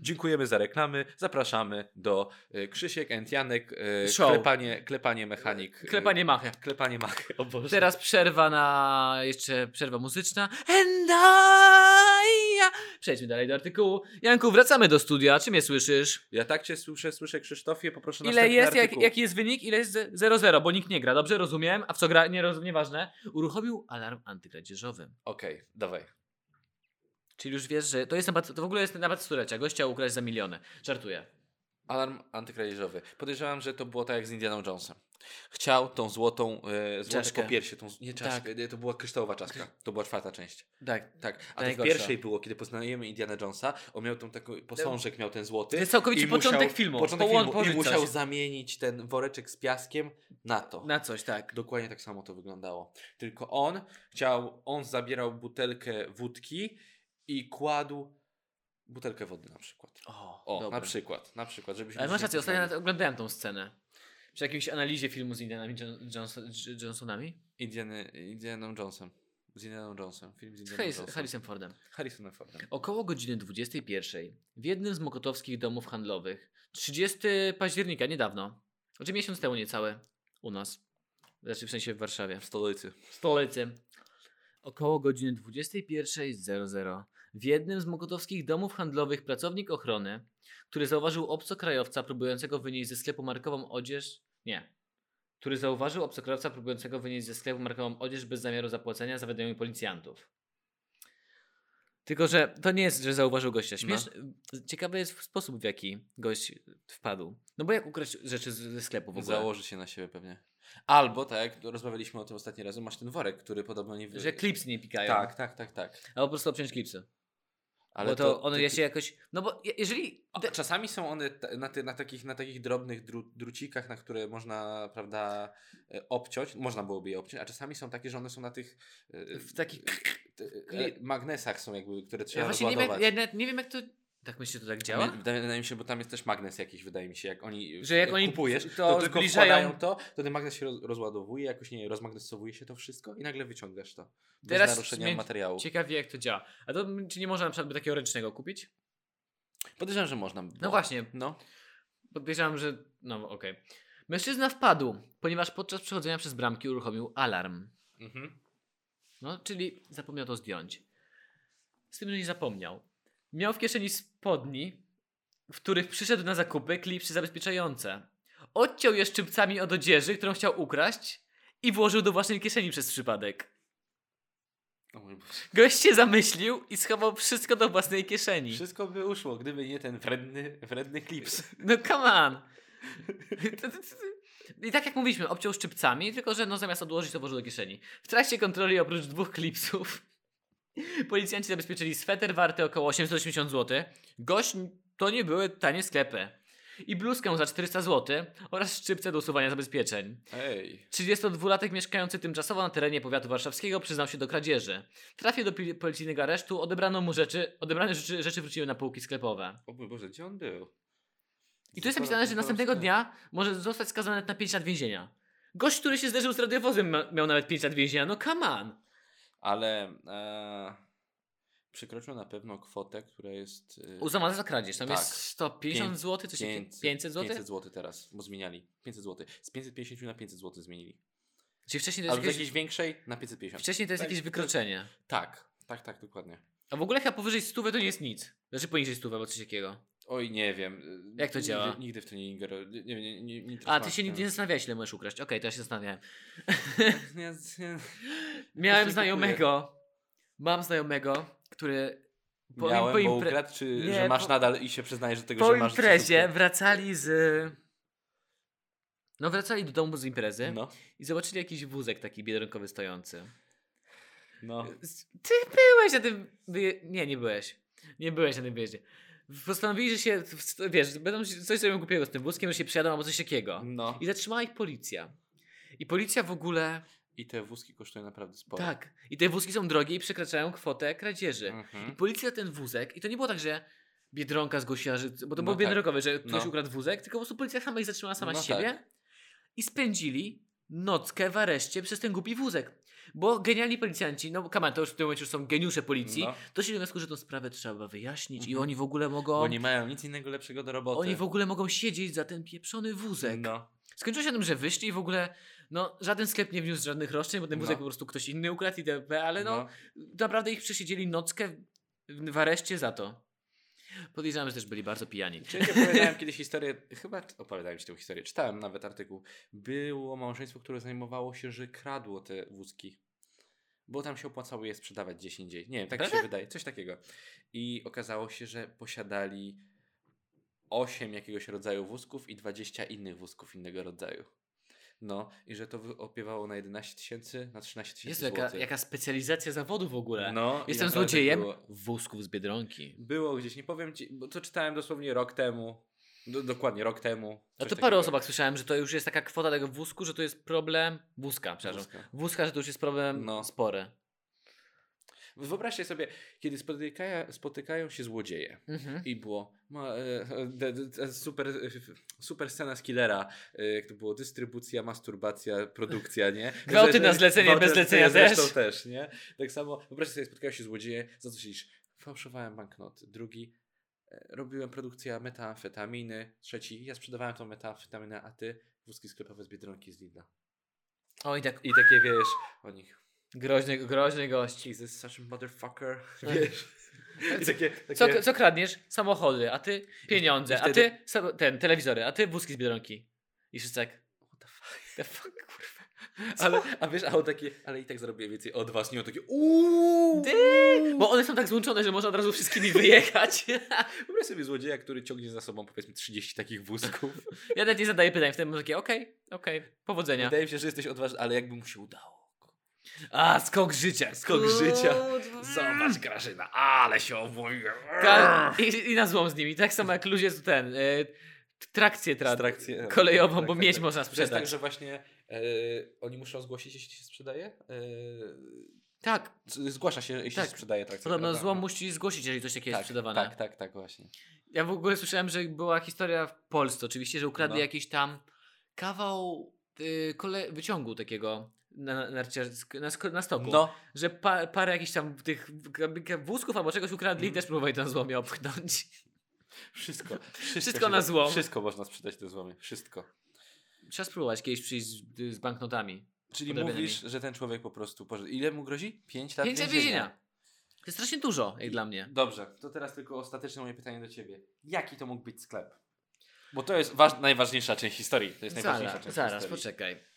Dziękujemy za reklamy. Zapraszamy do y, Krzysiek and Janek. Y, Show. klepanie, klepanie mechanik. y, Klepanie machy. Klepanie machy. O Boże. Teraz przerwa na. jeszcze przerwa muzyczna. And I... Przejdźmy dalej do artykułu. Janku, wracamy do studia. Czy mnie słyszysz? Ja tak cię słyszę, słyszę Krzysztofie, poproszę Ile jest, jak, jaki jest wynik? Ile jest 0-0, bo nikt nie gra. Dobrze rozumiem. A w co gra? Nie nieważne. Uruchomił alarm antykradzieżowy. Okej, dawaj. Czyli już wiesz, że to jest napad, to w ogóle jest napad stulecia. Gościa ukraść za miliony. Żartuję. Alarm antykradzieżowy. Podejrzewam, że to było tak jak z Indianą Jonesem. Chciał tą złotą, e, złote Czaszkę. popiersie, tą, nie czaszkę, Tak. to była kryształowa czaszka. To była czwarta część. Tak. Tak, a to w najgorsza. pierwszej było, kiedy poznajemy Indiana Jonesa, on miał tą taką, posążek miał ten złoty. To jest całkowicie początek filmu. Początek Połą- filmu. I musiał coś. zamienić ten woreczek z piaskiem na to. Na coś, tak. Dokładnie tak samo to wyglądało. Tylko on chciał, on zabierał butelkę wódki i kładł butelkę wody na przykład. O, O, na przykład, na przykład, żebyśmy Ale masz rację, ostatnio oglądałem tą scenę. Przy jakimś analizie filmu z Indianami Johnson, Johnsonami? Indiany, Indianą Jonesem. Z Indianą Jonesem. Film z Indianą Harris, Jonesem. Harrison Fordem. Harrisonem Fordem. Około godziny 21 w jednym z mokotowskich domów handlowych 30 października, niedawno, znaczy miesiąc temu niecałe, u nas, znaczy w sensie w Warszawie, W stolicy. w stolicy, około godziny 21.00 w jednym z mokotowskich domów handlowych pracownik ochrony, który zauważył obcokrajowca próbującego wynieść ze sklepu markową odzież, nie, który zauważył obcokrajowca próbującego wynieść ze sklepu markową odzież bez zamiaru zapłacenia, zawiadomił policjantów. Tylko, że to nie jest, że zauważył gościa. Śmieszne, Ciekawy jest sposób, w jaki gość wpadł. No bo jak ukraść rzeczy ze sklepu w ogóle? Założy się na siebie pewnie. Albo, tak jak rozmawialiśmy o tym ostatni razem, masz ten worek, który podobno nie... Że klipsy nie pikają. Tak, tak, tak, tak. Albo po prostu obciąć klipsy. Ale bo to, one ty- jakoś... No bo je- jeżeli... A Czasami są one na, ty, na, takich, na takich drobnych dru, drucikach, na które można, prawda, e, obciąć. Można byłoby je obciąć, a czasami są takie, że one są na tych e, W takich- e, magnesach są jakby, które Ja trzeba właśnie nie wiem, jak, ja nie wiem, jak to... Tak że to tak działa? Wydaje, wydaje mi się, bo tam jest też magnes jakiś, wydaje mi się, jak oni, Że jak oni kupujesz, to to, tylko zbliżają- wkładają to, to ten magnes się roz, rozładowuje, jakoś nie rozmagnesowuje się to wszystko i nagle wyciągasz to. Bez Teraz naruszenia materiału. Ciekawie, jak to działa. A to czy nie można na przykład takiego ręcznego kupić? Podejrzewam, że można. No właśnie, No. podejrzewam, że... No okej. Mężczyzna wpadł, ponieważ podczas przechodzenia przez bramki uruchomił alarm. Mhm. No, czyli zapomniał to zdjąć. Z tym, że nie zapomniał. Miał w kieszeni spodni, w których przyszedł na zakupy klipsy zabezpieczające. Odciął je szczypcami od odzieży, którą chciał ukraść i włożył do własnej kieszeni przez przypadek. Gość się zamyślił i schował wszystko do własnej kieszeni. Wszystko by uszło, gdyby nie ten wredny, wredny klips. No come on. I tak jak mówiliśmy, obciął szczypcami, tylko że no zamiast odłożyć to włożył do kieszeni. W trakcie kontroli oprócz dwóch klipsów policjanci zabezpieczyli sweter warty około 880 zł. Gość to nie były tanie sklepy. I bluzkę za 400 zł oraz szczypce do usuwania zabezpieczeń. Ej. 32-latek mieszkający tymczasowo na terenie powiatu warszawskiego przyznał się do kradzieży. Trafił do policyjnego aresztu, odebrano mu rzeczy, odebrane rzeczy, rzeczy wróciły na półki sklepowe. O mój Boże, gdzie on był? I tu jest napisane, że następnego dnia może zostać skazany na 5 lat więzienia. Gość, który się zderzył z radiowozem ma, miał nawet 5 lat więzienia, no come on. Ale e, przekroczył na pewno kwotę, która jest... E, Uzamane za kradzież, tam Tak. jest 150 Pięć- zł, coś takiego. 500, 500 zł? 500 zł teraz, bo zmieniali. 500 zł. Z 550 na 500 zł zmienili. Czyli wcześniej to jest Ale z jakieś, jakiejś większej na 550. wcześniej to jest Tak, jakieś wykroczenie. Tak, tak, tak, dokładnie. A w ogóle chyba powyżej 100 to nie jest nic. Znaczy poniżej 100 albo coś takiego. Oj, nie wiem. Jak to Nigdy- działa? Nigdy w to nie ingeruję. Nie, nie, nie, nie, A, ty się nigdy nie zastanawiałeś, ile możesz ukraść. Okej, to ja się zastanawiałem. Nie, nie. Miałem znajomego, mam znajomego, który po, Miałem, po, bo impre- ukradł, czy Nie, że masz po- nadal i się przyznajesz do tego, po że masz imprezie wszystko? wracali z... No wracali do domu z imprezy No, i zobaczyli jakiś wózek taki biedronkowy stojący. no. Ty byłeś na tym... Nie, nie byłeś. Nie byłeś na tym wyjeździe. Postanowili, że się, wiesz, będą coś zrobią głupiego z tym wózkiem, że się przyjadą albo coś takiego. No. I zatrzymała ich policja. I policja w ogóle... I te wózki kosztują naprawdę sporo. Tak. I te wózki są drogie i przekraczają kwotę kradzieży. I Mhm. policja ten wózek, i to nie było tak, że Biedronka zgłosiła, że, bo to No było tak. biedronkowe, że ktoś No. ukradł wózek, tylko po prostu policja sama ich zatrzymała sama No z siebie tak. i spędzili nockę w areszcie przez ten głupi wózek. Bo genialni policjanci, no kaman, to już w tym momencie już są geniusze policji, No. doszli do wniosku, że tą sprawę trzeba wyjaśnić i Mhm. oni w ogóle mogą, Bo nie mają nic innego lepszego do roboty. oni w ogóle mogą siedzieć za ten pieprzony wózek. No. Skończyło się tym, że wyszli i w ogóle, no żaden sklep nie wniósł żadnych roszczeń, bo ten wózek No. po prostu ktoś inny ukradł itp., ale no, no. naprawdę ich przesiedzieli nockę w, w areszcie za to. Podejrzewam, że też byli bardzo pijani. Czyli opowiadałem kiedyś historię, chyba opowiadałem ci tę historię, czytałem nawet artykuł. Było małżeństwo, które zajmowało się, że kradło te wózki. Bo tam się opłacało je sprzedawać gdzieś indziej. Nie wiem, tak mi się Prawda? wydaje, coś takiego. I okazało się, że posiadali 8 jakiegoś rodzaju wózków i 20 innych wózków innego rodzaju. No, i że to opiewało na 11 tysięcy, na 13 tysięcy Jest jaka, jaka specjalizacja zawodu w ogóle. No, Jestem złodziejem Było, wózków z Biedronki. było gdzieś, nie powiem ci, bo to czytałem dosłownie rok temu. Do, dokładnie rok temu. A to parę takiego. osobach słyszałem, że to już jest taka kwota tego wózku, że to jest problem. Wózka, przepraszam. Wózka. Wózka, że to już jest problem No. spory. Wyobraźcie sobie, kiedy spotykają, spotykają się złodzieje Mhm. i było ma, e, de, super, e, super scena z Killera, e, jak to było dystrybucja, masturbacja, produkcja, nie? Gwałty na zlecenie, bez zlecenia zresztą też. też, nie? Tak samo, wyobraźcie sobie, spotkają się złodzieje, za co siedzisz? Fałszowałem banknoty. Drugi, e, robiłem produkcję metamfetaminy. Trzeci, ja sprzedawałem tą metamfetaminę, a ty wózki sklepowe z Biedronki z Lidla. Oj, tak I takie, wiesz, o nich. Groźny, groźny gość. Jesus, such a motherfucker. Wiesz? I takie, takie... Co, co kradniesz? Samochody, a ty pieniądze, a ty ten, telewizory, a ty wózki z Biedronki. I wszyscy tak, What the fuck? the fuck, kurwa. Ale, a wiesz, a on takie, ale i tak zarobię więcej od was, nie on takie uuuu. Bo one są tak złączone, że można od razu wszystkimi wyjechać. Wyobraź sobie złodzieja, który ciągnie za sobą powiedzmy 30 takich wózków. ja nawet nie zadaję pytań, wtedy mam takie, okej, okej, powodzenia. Wydaje mi się, że jesteś odważny, ale jakby mu się udało. A, skok życia. Skok życia. Zobacz Grażyna, ale się obwoiłem. Tak, i, I na złom z nimi. Tak samo jak ludzie z ten. Y, trakcję tra- Trakcję- kolejową, tak, bo tak, miedź tak. można To jest tak, sprzedać. że właśnie e, oni muszą zgłosić, jeśli się sprzedaje? E, Tak, zgłasza się, jeśli Tak. się sprzedaje trakcję. podobno prawda? złom musi zgłosić, jeżeli coś takiego jest tak, sprzedawane. Tak, tak, tak, właśnie. Ja w ogóle słyszałem, że była historia w Polsce oczywiście, że ukradli No. jakiś tam kawał y, kole- wyciągu takiego na, narciarsk- na, na stoku. No, Że pa, parę jakichś tam tych wózków albo czegoś ukradli Mhm. i też próbowali na złomie opchnąć. wszystko. Wszystko się na złom. Wszystko można sprzedać te złomy. Wszystko. Trzeba spróbować kiedyś przyjść z, z banknotami. Czyli mówisz, że ten człowiek po prostu poszedł. Ile mu grozi? 5 lat Pięć lat więzienia. To jest strasznie dużo, jak dla mnie. Dobrze, to teraz tylko ostateczne moje pytanie do ciebie. Jaki to mógł być sklep? Bo to jest waż- najważniejsza część historii. To jest najważniejsza Zaraz, część zaraz, historii. poczekaj.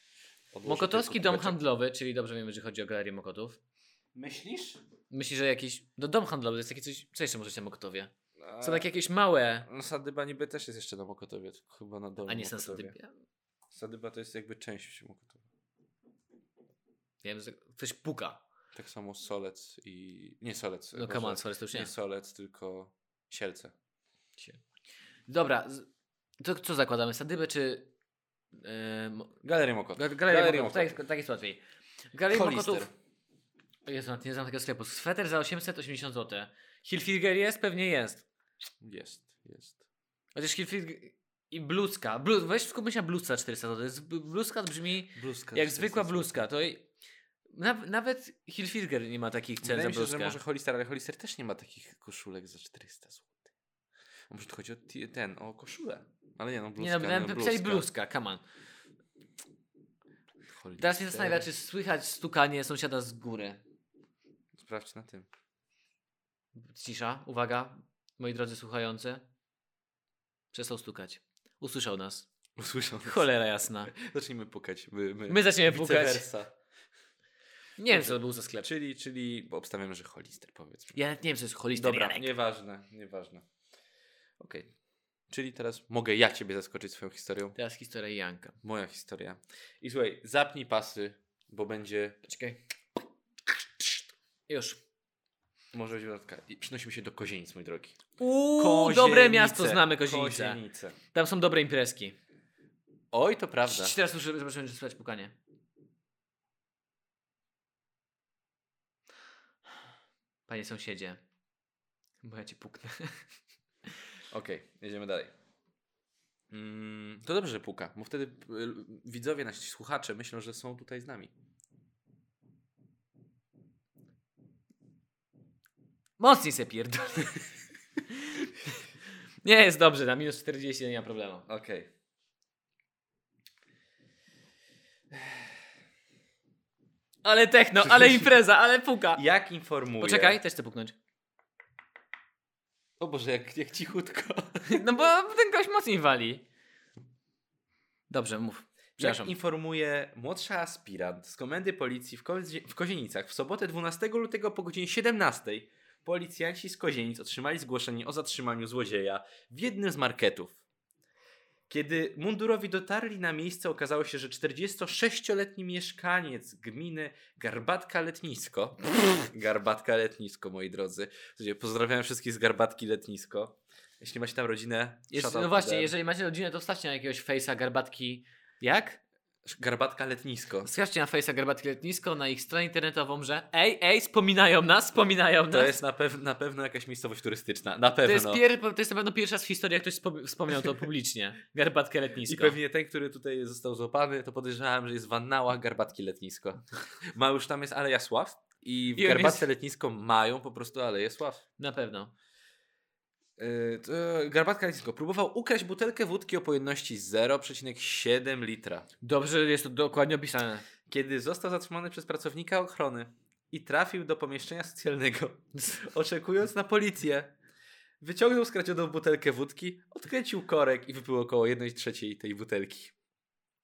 Mokotowski dom handlowy, czyli dobrze wiemy, że chodzi o galerię Mokotów. Myślisz? Myślisz, że jakiś. No dom handlowy to jest takie coś. Co jeszcze może być na Mokotowie? Są takie jakieś małe. No Sadyba niby też jest jeszcze na Mokotowie, tylko chyba na dole A nie są Mokotowie. sobie. Sadyba to jest jakby część Mokotowa. Wiem, że ktoś puka. Tak samo Solec i... Nie Solec. No come on, sorry, to już nie. Nie Solec, tylko Sielce. Dobra, to co zakładamy? Sadybę czy. Galerię Mokotów. ga- galerię Galerię Mokotów. Tak, Mokotów. jest- tak jest łatwiej. Galerię Hollister. Mokotów. Jezu, nie znam tego sklepu. Sweter za 880 zł. Hilfiger jest? Pewnie jest. Jest, jest. Chociaż Hilfiger. I bluzka. Blu... Weź skup się na bluzce za 400 zł. Bluzka brzmi Bluzka. jak zwykła bluzka. To nawet Hilfiger nie ma takich cen Wydaje za bluzkę. że może Hollister, ale Hollister też nie ma takich koszulek za 400 zł. Może tu chodzi o ten, o koszulę. Ale nie no, bluzka. nie no, nawet no, napisali bluzka, come on. Hollister. Teraz mnie zastanawia, czy słychać stukanie sąsiada z góry. Sprawdź na tym. Cisza, uwaga, moi drodzy słuchający. Przestał stukać. Usłyszał nas. Usłyszał. nas. Cholera jasna. Zacznijmy pukać. My, my, My zaczniemy pukać. versa. Nie wiem, co to był za sklep. Czyli, czyli bo obstawiamy, że holister powiedzmy. Ja nie wiem, co jest holister Dobra, Janek. nieważne, nieważne. Okej. Czyli teraz mogę ja ciebie zaskoczyć swoją historią. Teraz historia Janka. Moja historia. I słuchaj, zapnij pasy, bo będzie. Poczekaj. Już. Może być dodatka. I przynosimy się do Kozienic, mój drogi. Uuu, dobre miasto znamy, Kozienice. Kozienice. Tam są dobre imprezki. Oj, to prawda. Cii, Teraz muszę zobaczymy, czy słychać pukanie. Panie sąsiedzie. Bo ja ci puknę. Okej, jedziemy dalej. Mm, to dobrze, że puka, bo wtedy y, widzowie, nasi słuchacze myślą, że są tutaj z nami. Mocniej se pierdol. Nie, jest dobrze, na minus 40 nie ma problemu. Okej. Ale techno, ale impreza, ale puka. Jak informuję... Poczekaj, też chcę puknąć. O Boże, jak, jak cichutko. No bo ten gość mocniej wali. Dobrze, mów. Przepraszam. Jak informuje młodsza aspirant z komendy policji w, Kozie- w Kozienicach w sobotę 12 lutego po godzinie 17 policjanci z Kozienic otrzymali zgłoszenie o zatrzymaniu złodzieja w jednym z marketów. Kiedy mundurowi dotarli na miejsce, okazało się, że 46-letni mieszkaniec gminy Garbatka Letnisko, Garbatka Letnisko, moi drodzy, pozdrawiam wszystkich z Garbatki Letnisko. Jeśli macie tam rodzinę, Jest, no właśnie, jeżeli macie rodzinę, to wstawcie na jakiegoś fejsa garbatki. Jak? Garbatka Letnisko. Wskażcie na fejsa garbatki letnisko, na ich stronę internetową, że ej, ej, wspominają nas, wspominają nas. To jest na, pew- na pewno jakaś miejscowość turystyczna. Na pewno. to, jest to jest na pewno pierwszy raz w historii, jak ktoś spo- wspomniał to publicznie. Garbatkę I letnisko. pewnie ten, który tutaj został złapany, to podejrzewałem, że jest w Wannałach Garbatki Letnisko. Ma już tam jest Aleja Sław i w I Garbatce jest- Letnisko mają po prostu Aleję Sław. Na pewno. Yy, to Garbatka Letnisko próbował ukraść butelkę wódki o pojemności 0,7 litra. Dobrze, jest to dokładnie opisane. Kiedy został zatrzymany przez pracownika ochrony i trafił do pomieszczenia socjalnego, oczekując na policję, wyciągnął skradzioną butelkę wódki, odkręcił korek i wypił około 1 trzeciej tej butelki.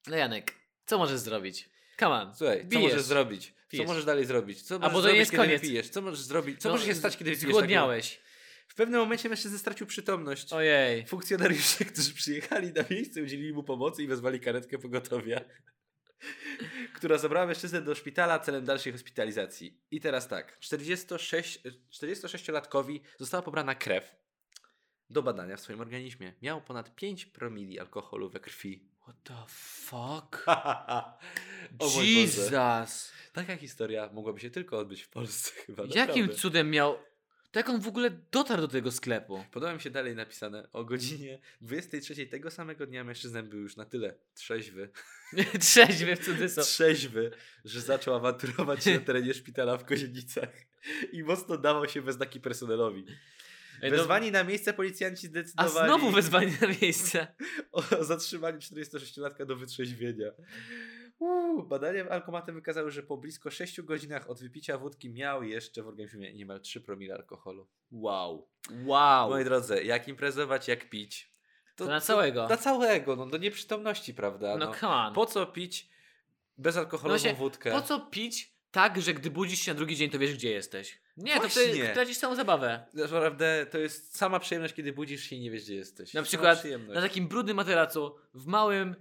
No Janek, co możesz zrobić? Come on. Słuchaj, co Bijesz. możesz zrobić? Co Pijesz. możesz dalej zrobić? Co możesz bo to nie jest koniec. wypijesz? Co możesz zrobić? Co No, może się stać, kiedy wypijesz Zgłodniałeś. taką- W pewnym momencie mężczyzna stracił przytomność. Ojej. Funkcjonariusze, którzy przyjechali na miejsce, udzielili mu pomocy i wezwali karetkę pogotowia, która zabrała mężczyznę do szpitala celem dalszej hospitalizacji. I teraz tak, 46, 46-latkowi została pobrana krew do badania w swoim organizmie. Miał ponad 5 promili alkoholu we krwi. What the fuck? Jesus. Taka historia mogłaby się tylko odbyć w Polsce chyba. Jakim naprawdę. cudem miał... To jak on w ogóle dotarł do tego sklepu? Podoba mi się dalej napisane. O godzinie 23 tego samego dnia mężczyzna był już na tyle trzeźwy, Trzeźwy w cudzysłów. trzeźwy, że zaczął awanturować się na terenie szpitala w Kozienicach i mocno dawał się we znaki personelowi. Ej, no- Wezwani na miejsce policjanci A zdecydowali znowu wezwanie na miejsce. o zatrzymaniu 46-latka do wytrzeźwienia. Uuu, badania alkomatem wykazały, że po blisko 6 godzinach od wypicia wódki miał jeszcze w organizmie niemal 3 promile alkoholu. Wow. Wow. Moi drodzy, jak imprezować, jak pić. To na całego. Na całego, no do nieprzytomności, prawda? No No, come on. po co pić bezalkoholową No właśnie, wódkę? Po co pić tak, że gdy budzisz się na drugi dzień, to wiesz, gdzie jesteś? Nie, to ty Właśnie. tracisz całą zabawę. Naprawdę to jest sama przyjemność, kiedy budzisz się i nie wiesz, gdzie jesteś. Na przykład na takim brudnym materacu, w małym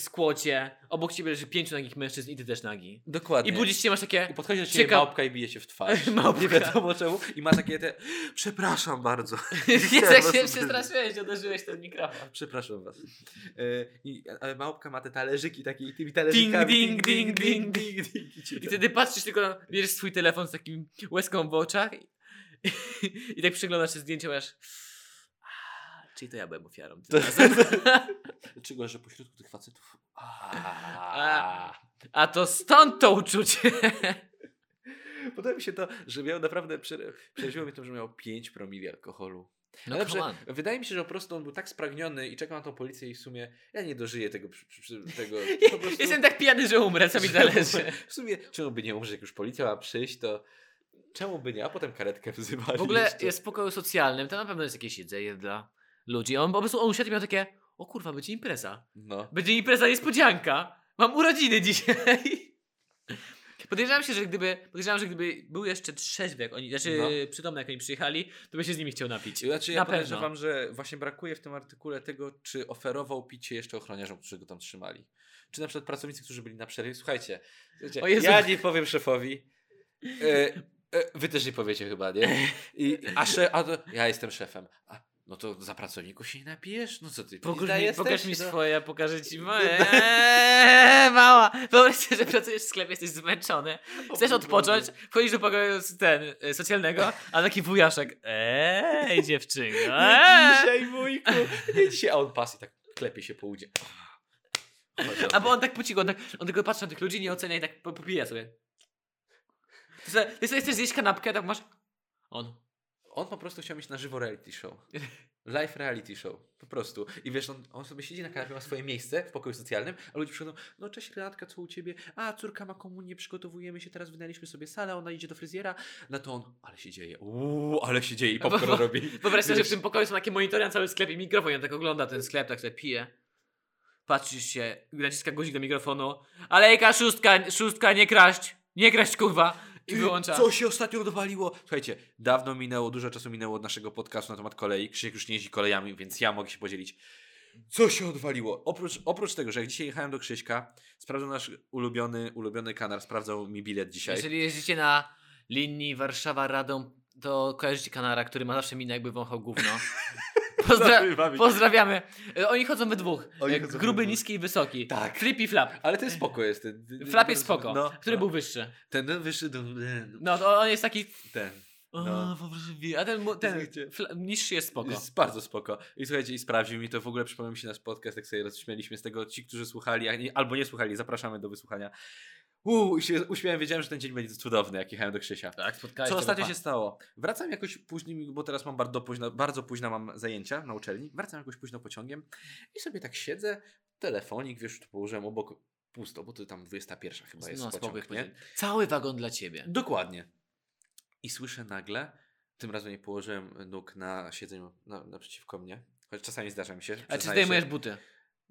skłocie, obok ciebie leży pięciu nagich mężczyzn i ty też nagi. Dokładnie. I budzisz się, masz takie... I podchodzi do ciebie Ciekaw- małpka i bije cię w twarz. Małpka. Nie wiadomo czemu. I ma takie te, przepraszam bardzo. Jest jak się przestraszyłeś, uderzyłeś ten mikrofon. Przepraszam was. E, I a małpka ma te talerzyki takie i tymi talerzykami. ding, ding, ding, ding, ding. I cię I wtedy patrzysz tylko, na, bierzesz swój telefon z takim łezką w oczach i, i tak przyglądasz się zdjęcia, masz... "A, Czyli to ja byłem ofiarą. Dlaczego, że pośrodku tych facetów... A. A to stąd to uczucie. Podoba mi się to, że miał naprawdę, prze- przeraziło mnie to, że miał 5 promili alkoholu. No on. wydaje mi się, że po prostu on był tak spragniony i czekał na tą policję i w sumie ja nie dożyję tego. Przy, przy, przy, tego po prostu, Jestem tak pijany, że umrę, co mi zależy. W sumie, czemu by nie umrzeć, jak już policja ma przyjść, to czemu by nie, a potem karetkę wzywali W ogóle jeszcze. jest w pokoju socjalnym, to na pewno jest jakieś jedzenie dla ludzi. On po prostu on usiadł i miał takie, o kurwa, będzie impreza. No. Będzie impreza niespodzianka. Mam urodziny dzisiaj. Podejrzewam się, że gdyby, podejrzewam, że gdyby był jeszcze trzeźwy, jak oni, znaczy No. przytomny, jak oni przyjechali, to by się z nimi chciał napić. Znaczy, ja Na pewno. podejrzewam, że właśnie brakuje w tym artykule tego, czy oferował picie jeszcze ochroniarzom, którzy go tam trzymali. Czy na przykład pracownicy, którzy byli na przerwie. Słuchajcie, słuchajcie, ja nie powiem szefowi. E, e, wy też nie powiecie chyba, nie? I, a, sze, a to, ja jestem szefem. A, no to za pracowników się nie napijesz? No co ty, Pokaż mi, jesteś? pokaż mi no. swoje, pokażę ci moje. Eee, mała. Wyobraź sobie, że pracujesz w sklepie, jesteś zmęczony. Chcesz odpocząć, wchodzisz do pokoju ten, y, socjalnego, a taki wujaszek. Ej, dziewczynko. Eee. Dzisiaj, wujku. Nie dzisiaj, a on pas i tak klepie się po udzie. A bo on tak po cichu, on, tak, on tylko patrzy na tych ludzi, nie ocenia i tak po- popija sobie. Ty sobie, ty sobie chcesz zjeść kanapkę, tak masz... On. On po prostu chciał mieć na żywo reality show. Live reality show. Po prostu. I wiesz, on, on sobie siedzi na kanapie, ma swoje miejsce w pokoju socjalnym, a ludzie przychodzą, no cześć Renatka, co u ciebie? A, córka ma komunię, przygotowujemy się, teraz wynaliśmy sobie salę, ona idzie do fryzjera. Na to on, ale się dzieje, uuu, ale się dzieje i Bo- popcorn robi. Wyobraź sobie, że w tym pokoju są takie monitory na cały sklep i mikrofon, i on tak ogląda ten sklep, tak sobie pije. Patrzysz się, naciska guzik do mikrofonu. Alejka, szóstka, szóstka, nie kraść, nie kraść, kurwa. I wyłącza. Co się ostatnio dowaliło? Słuchajcie, dawno minęło, dużo czasu minęło od naszego podcastu na temat kolei. Krzysiek już nie jeździ kolejami, więc ja mogę się podzielić. Co się odwaliło? Oprócz, oprócz tego, że jak dzisiaj jechałem do Krzyśka, sprawdzał nasz ulubiony, ulubiony kanał, sprawdzał mi bilet dzisiaj. Jeżeli jeździcie na linii Warszawa-Radom, to kojarzycie kanara, który ma zawsze minę jakby wąchał gówno. Pozdra pozdrawiamy. E, Oni chodzą we dwóch. E, chodzą we Gruby, dwóch. niski i wysoki. Tak. Flip i flap. Ale ten spoko jest. Ten, Flap jest spoko. No, Który no. był wyższy? Ten, ten wyższy, ten, No to on jest taki... ten. O, No. wi- a ten, ten niższy jest spoko. Jest bardzo spoko. I słuchajcie, i sprawdził mi to, w ogóle przypomniał mi się nasz podcast, jak sobie rozśmieliśmy z tego, ci, którzy słuchali, nie, albo nie słuchali, zapraszamy do wysłuchania. Uuu, się uśmiałem, wiedziałem, że ten dzień będzie cudowny, jak jechałem do Krzysia. Tak, spotkałeś Co ostatnio się stało? Wracam jakoś później, bo teraz mam bardzo późno, bardzo późno mam zajęcia na uczelni. Wracam jakoś późno pociągiem i sobie tak siedzę, telefonik, wiesz, tu położyłem obok pusto, bo to tam 21 chyba jest No, pociąg, nie? Cały wagon dla ciebie. Dokładnie. I słyszę nagle, tym razem nie położyłem nóg na siedzeniu na, naprzeciwko mnie, choć czasami zdarza mi się. A czy zdejmujesz buty?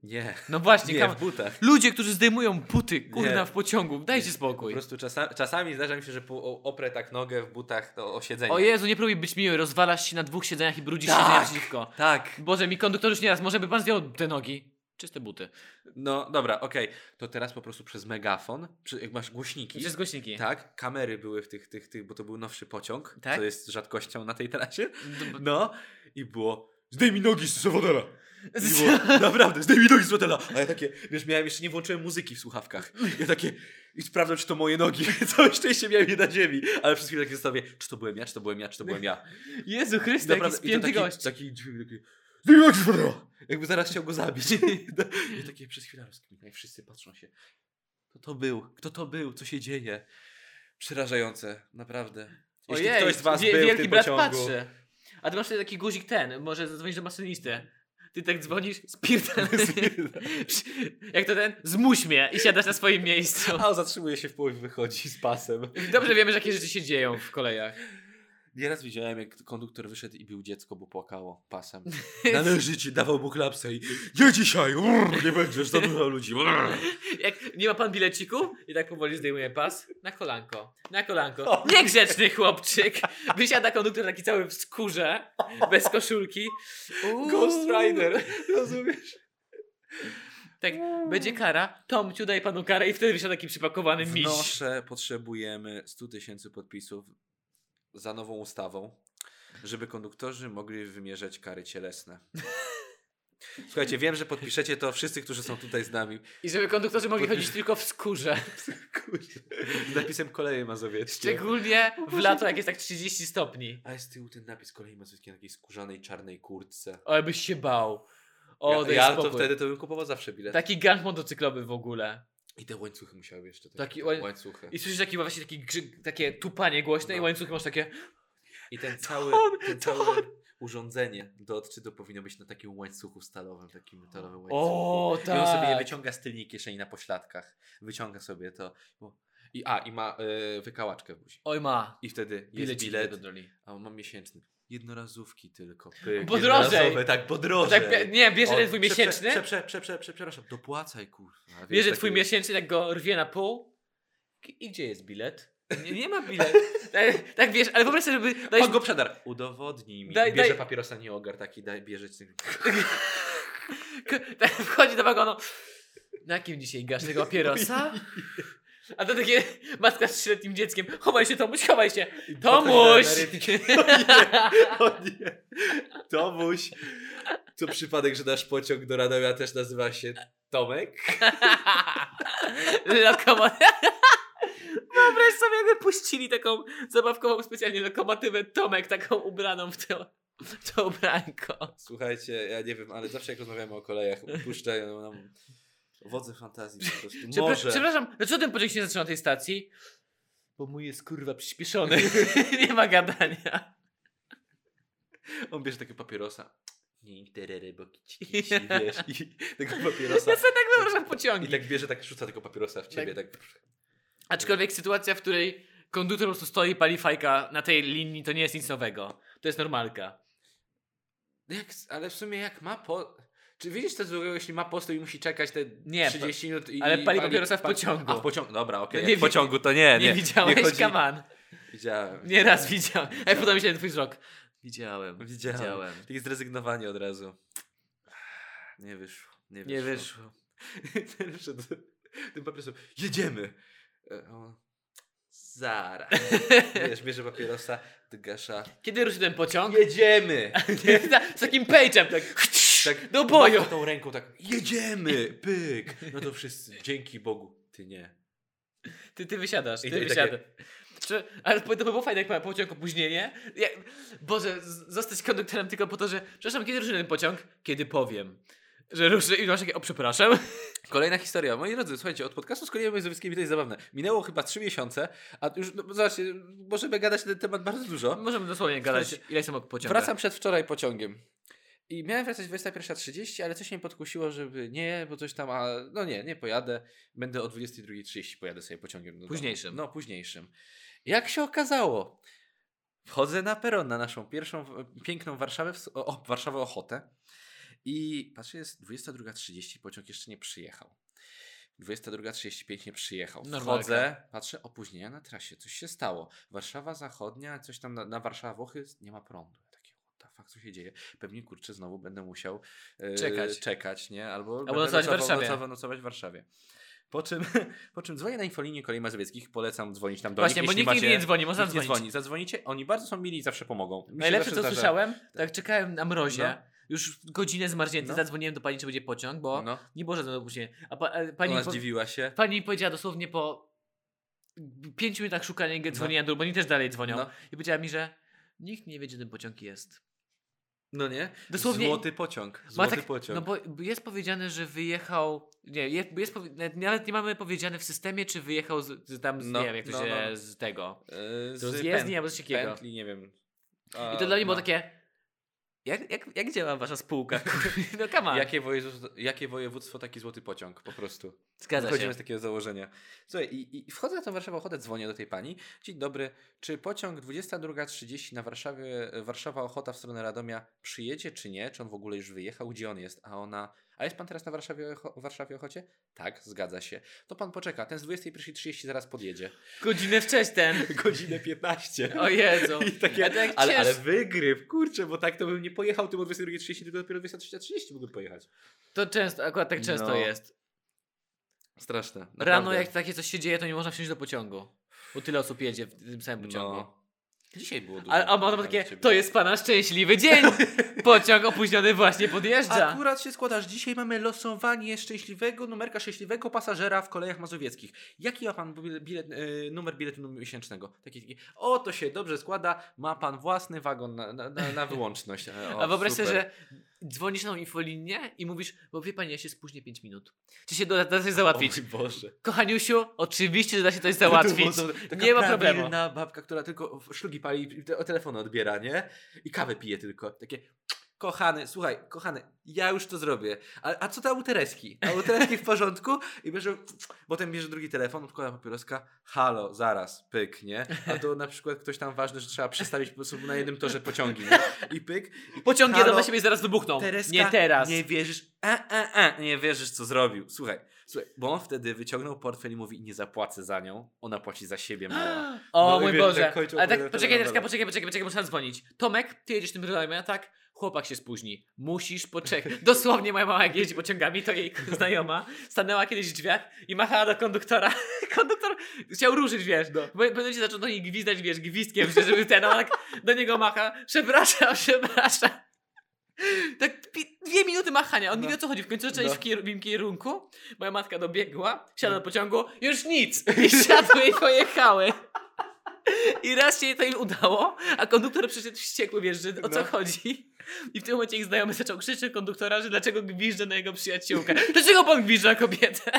Nie, No właśnie, nie, kam- w butach. Ludzie, którzy zdejmują buty, kurna, Nie. w pociągu, dajcie Po spokój. prostu czasa, czasami zdarza mi się, że po, oprę tak nogę w butach to o siedzenie. O Jezu, nie próbuj być miły, rozwalasz się na dwóch siedzeniach i brudzisz Tak. siedzenie przeciwko. Tak. Boże, mi konduktor już nieraz, może by pan zdjął te nogi? Czyste buty. No dobra, okej. To teraz po prostu przez megafon, przy, jak masz głośniki. Przez głośniki. Tak, kamery były w tych, tych, tych, bo to był nowszy pociąg, Tak? co jest rzadkością na tej trasie. D- No i było zdejmij nogi z fotela. I było, naprawdę, zdejmij nogi z fotela. A ja takie, wiesz, miałem jeszcze nie włączyłem muzyki w słuchawkach. Ja takie, i sprawdzam, czy to moje nogi. Całe szczęście miałem je na ziemi. Ale przez chwilę tak zostawię, czy to byłem ja, czy to byłem ja, czy to byłem ja. Jezu Chryste, jaki i to spięty taki, gość. taki taki, zdejmij nogi z fotela. Jakby zaraz chciał go zabić. I takie przez chwilę rozkmina i wszyscy patrzą się. Kto to był? Kto to był? Co się dzieje? Przerażające, naprawdę. Jeśli Ojej, ktoś z was wie- był w wielki tym brat pociągu, patrzy. A ty masz tutaj taki guzik ten, może zadzwonić do maszynisty. Ty tak dzwonisz, spierdolę. Jak to ten? Zmuś mnie i siadasz na swoim miejscu. a on zatrzymuje się w połowie, wychodzi z pasem. Dobrze wiemy, że jakie rzeczy się dzieją w kolejach. Nieraz widziałem, jak konduktor wyszedł i bił dziecko, bo płakało pasem. Należy ci, dawał mu klapsę i nie dzisiaj, urr, nie będziesz, za dużo ludzi. urr. Jak nie ma pan bileciku i tak powoli zdejmuje pas, na kolanko, na kolanko. Niegrzeczny chłopczyk. Wysiada konduktor taki cały w skórze, bez koszulki. Uuu. Ghost Rider, rozumiesz? Tak, będzie kara, Tomciu daj panu karę i wtedy wysiada taki przypakowany miś. Wnoszę, potrzebujemy 100 tysięcy podpisów za nową ustawą, żeby konduktorzy mogli wymierzać kary cielesne. Słuchajcie, wiem, że podpiszecie to wszyscy, którzy są tutaj z nami. I żeby konduktorzy mogli chodzić tylko w skórze. Kurczę, Z napisem koleje mazowieckie. Szczególnie w lato, jak jest tak 30 stopni. A jest z tyłu ten napis kolei mazowieckiej na takiej skórzanej, czarnej kurtce. O, byś się bał. O, ja ja to wtedy to bym kupował zawsze bilet. Taki gang motocyklowy w ogóle. I te łańcuchy musiały jeszcze. Takie, Taki łań- łańcuchy. I słyszysz taki właśnie taki grzyk, takie tupanie głośne i No. łańcuchy masz takie I ten cały, on, ten to całe urządzenie do odczytu powinno być na takim łańcuchu stalowym, takim metalowym łańcuchu. O, I on sobie je tak. wyciąga z tylnej kieszeni na pośladkach. Wyciąga sobie to. I, a, i ma y, wykałaczkę w buzi. Oj ma. I wtedy jest bilet, kontroli. a on ma miesięczny. Jednorazówki tylko. Pyk, Bo drożej. Tak, bo drożej. Tak, nie, bierze ten twój miesięczny, Prze, prze, prze, prze, prze, przepraszam, dopłacaj kurwa. Bierze twój miesięczny, tak go rwie na pół. I gdzie jest bilet? Nie, nie ma bilet. tak, tak wiesz, ale wyobraź sobie, żeby... dajesz- Pan go przedar. Udowodnij mi. Daj- bierze daj- papierosa, nie ogar taki, daj, bierze tak wchodzi do wagonu. Na kim dzisiaj gasz tego papierosa? A to takie matka z trzyletnim dzieckiem. Chowaj się, Tomuś, chowaj się. Tomuś! O nie. Tomuś. To przypadek, że nasz pociąg do Radomia też nazywa się Tomek? Lokomotywa. Wyobraź sobie, jakby puścili taką zabawkową specjalnie lokomotywę Tomek, taką ubraną w to, w to ubranko. Słuchajcie, ja nie wiem, ale zawsze jak rozmawiamy o kolejach, puszczają nam wodze fantazji po prostu. Może. Przepraszam, dlaczego ten pociąg się zaczyna na tej stacji? Bo mój jest kurwa przyspieszony. nie ma gadania. On bierze takiego papierosa. Nie interesy, bo kici, kici, wiesz, i tego papierosa. Ja sobie tak wyobrażam I pociągi. tak bierze, tak rzuca tego papierosa w ciebie, tak. Aczkolwiek sytuacja, w której konduktor po prostu stoi i pali fajka na tej linii, to nie jest nic nowego. To jest normalka. Jak, ale w sumie jak ma po... Czy widzisz co złego, jeśli ma postój i musi czekać te Nie, 30 minut i... ale i pali papierosa w pociągu. A w pociągu, dobra, okej, Nie jak w pociągu to nie, Nie, nie. widziałeś, nie chodzi- kaman. Widziałem. Nie raz widziałem. Ej, podoba mi się ten twój wzrok. Widziałem. Widziałem. Widziałem. Takie zrezygnowanie od razu. Nie wyszło. Nie wyszło. Nie wyszło. Tym papierosem. Jedziemy! E, Zara. Wiesz, bierze papierosa, dygasza. Kiedy ruszy ten pociąg? Jedziemy! Z takim page'em, tak. Tak, Do boju. macha tą ręką tak. Jedziemy! Pyk! No to wszyscy. Dzięki Bogu. Ty nie. Ty, ty wysiadasz, ty I wysiadasz. Czy, ale to by było fajne, jak ma pociąg opóźnienie. Ja, Boże, zostać konduktorem tylko po to, że przepraszam, kiedy ruszy ten pociąg? Kiedy powiem. Że ruszy i masz takie, o przepraszam. Kolejna historia. Moi drodzy, słuchajcie, od podcastu z kolejami Mazowieckimi to jest zabawne. Minęło chyba trzy miesiące, a już, no, zobaczcie, możemy gadać na ten temat bardzo dużo. Możemy dosłownie gadać, Słuchajcie, ile są pociągów. Wracam przedwczoraj pociągiem. I miałem wracać 21.30, ale coś mnie podkusiło, żeby nie, bo coś tam, a no nie, nie pojadę. Będę o 22.30 pojadę sobie pociągiem. do domu. Późniejszym. No, późniejszym. Jak się okazało, wchodzę na peron na naszą pierwszą piękną Warszawę, o, Warszawę Ochotę i patrzę, jest 22.30, pociąg jeszcze nie przyjechał. 22.35 nie przyjechał. Wchodzę, patrzę, opóźnienia na trasie, coś się stało. Warszawa Zachodnia, coś tam na, na Warszawa Włochy, nie ma prądu. What the fuck, co się dzieje? Pewnie, kurczę, znowu będę musiał e, Czekać. czekać, nie? Albo, Albo nocować w Warszawie. Nocował, nocować w Warszawie. Po czym, po czym dzwonię na infolinię kolei mazowieckich, polecam dzwonić tam do Właśnie, nich, bo jeśli nikt macie- nie dzwoni, można dzwonić. dzwoni. Zadzwonicie, oni bardzo są mili i zawsze pomogą. Mi Najlepsze, co zdarza- słyszałem, tak czekałem na mrozie, No. już godzinę zmarznięty, No. zadzwoniłem do pani, czy będzie pociąg, bo No, nie było żadnego opóźnienia. A pa, e, pani, ona zdziwiła się. pani powiedziała dosłownie po pięciu minutach szukania, no. dzwonienia, do bo oni też dalej dzwonią. No. I powiedziała mi, że nikt nie wie, gdzie ten pociąg jest. No nie? Dosłownie- Złoty pociąg. Złoty tak, pociąg. no bo jest powiedziane, że wyjechał. Nie, jest, jest nawet- nie mamy powiedziane w systemie, czy wyjechał z, z tam, z, No, nie wiem, jak to no, się no. z tego. Yy, z pęt- jezdni albo coś takiego. Pętli, nie wiem. I to dla mnie było no. takie. Jak, jak, jak działa wasza spółka? no come on. Jakie województwo, jakie województwo, taki złoty pociąg, po prostu. Zgadza Wychodzimy się. z takiego założenia. Słuchaj, i, i wchodzę na tą Warszawę Ochotę, dzwonię do tej pani. Dzień dobry, czy pociąg 22.30 na Warszawie, Warszawa Ochota w stronę Radomia przyjedzie, czy nie? Czy on w ogóle już wyjechał? Gdzie on jest? A ona, a jest pan teraz na Warszawie, Ocho- Warszawie Ochocie? Tak, zgadza się. To pan poczeka, ten z 21.30 zaraz podjedzie. Godzinę wcześniej. Godzinę 15. O Jezu. I takie, jak ale, ale wygryw, kurczę, bo tak to bym nie pojechał tym o 22.30, tylko dopiero 23.30 mógłbym pojechać. To często, akurat tak często No, jest. Straszne. Rano naprawdę. jak takie coś się dzieje, to nie można wsiąść do pociągu. Bo tyle osób jedzie w tym samym pociągu. No. Dzisiaj było dużo. A, a takie, to jest pana szczęśliwy dzień! Pociąg opóźniony właśnie podjeżdża. Akurat się składasz. Dzisiaj mamy losowanie szczęśliwego numerka szczęśliwego pasażera w kolejach mazowieckich. Jaki ma pan bilet, e, numer biletu miesięcznego? Taki, taki. O, to się dobrze składa. Ma pan własny wagon na, na, na, na wyłączność. O, A wyobraź sobie, że dzwonisz na tą infolinię i mówisz, bo wie pani, ja się spóźnię 5 minut. Czy się da, da coś załatwić? O mój Boże. Kochaniusiu, oczywiście, że da się coś załatwić. Nie ma problemu. prawilna babka, która tylko szlugi pali i te- telefony odbiera, nie? I kawę pije tylko. Takie, kochany, słuchaj, kochany, ja już to zrobię. A, a co tam u Tereski? A u Tereski w porządku? I bierze, potem bierze drugi telefon, odkłada papieroska, halo, zaraz, pyk, nie? A to na przykład ktoś tam ważny, że trzeba przestawić po prostu na jednym torze pociągi, nie? I pyk. I Pociągi jadą na siebie i zaraz wybuchną. Tereska, nie teraz. Nie wierzysz, e, e, e, nie wierzysz, co zrobił. Słuchaj, słuchaj, bo on wtedy wyciągnął portfel i mówi, nie zapłacę za nią, ona płaci za siebie, mała. O No mój Boże. tak Ale tak, poczekaj, nowelach. poczekaj, poczekaj, poczekaj, muszę dzwonić. Tomek, ty jedziesz tym ja tak? Chłopak się spóźni. Musisz poczekać. Dosłownie moja mama jak jeździ pociągami, to jej znajoma stanęła kiedyś w drzwiach i machała do konduktora. Konduktor chciał ruszyć, wiesz. No. Bo pewnie się zaczął do niej gwizdać, wiesz, gwizdkiem, że- żeby ten, ona tak do niego macha. Przepraszam, przepraszam. Tak dwie minuty machania, on nie No. wie o co chodzi. W końcu zaczęli No. w, kier- w im kierunku. Moja matka dobiegła, siadła do pociągu, już nic. I siadły i pojechały. I raz się to im udało, a konduktor przyszedł wściekły, wiesz, że o co No. chodzi. I w tym momencie ich znajomy zaczął krzyczeć konduktora, że dlaczego gwizdże na jego przyjaciółkę. Dlaczego pan gwizdże na kobietę?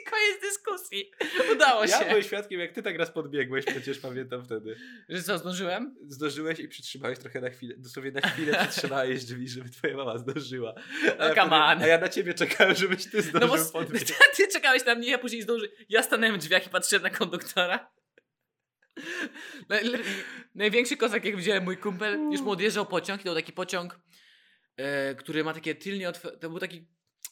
I koniec dyskusji. Udało Ja się. byłem świadkiem, jak ty tak raz podbiegłeś, przecież pamiętam wtedy. Że co, zdążyłem? Zdążyłeś i przytrzymałeś trochę na chwilę, dosłownie na chwilę przytrzymałeś drzwi, żeby twoja mama zdążyła. No, ja a ja na ciebie czekałem, żebyś ty No zdążył bo s- podbiec. ty czekałeś na mnie, ja później zdążyłem. Ja stanąłem w drzwiach i patrzyłem na konduktora. Naj- Największy kozak, jak widziałem mój kumpel, już mu odjeżdżał pociąg i to był taki pociąg, e, który ma takie tylnie To był taki,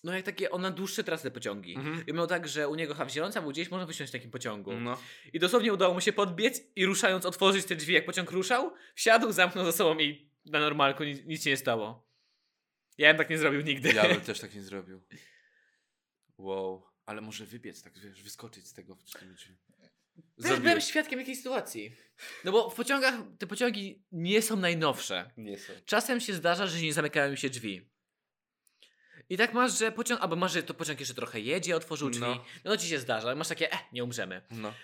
no jak takie, on na dłuższe trasy te pociągi. Mhm. I miał tak, że u niego Hawzieląca, był gdzieś można wysiąść w takim pociągu. No. I dosłownie udało mu się podbiec i ruszając otworzyć te drzwi, jak pociąg ruszał, wsiadł, zamknął za sobą i na normalku nic, nic się nie stało. Ja bym tak nie zrobił nigdy. Ja bym też tak nie zrobił. Wow. Ale może wybiec, tak wiesz, wyskoczyć z tego. z tymi Też byłem świadkiem jakiejś sytuacji. No bo w pociągach te pociągi nie są najnowsze. Nie są. Czasem się zdarza, że nie zamykają się drzwi. I tak masz, że pociąg, albo masz, że to pociąg jeszcze trochę jedzie, otworzył drzwi. No, No. ci się zdarza, masz takie, eh, nie umrzemy. No.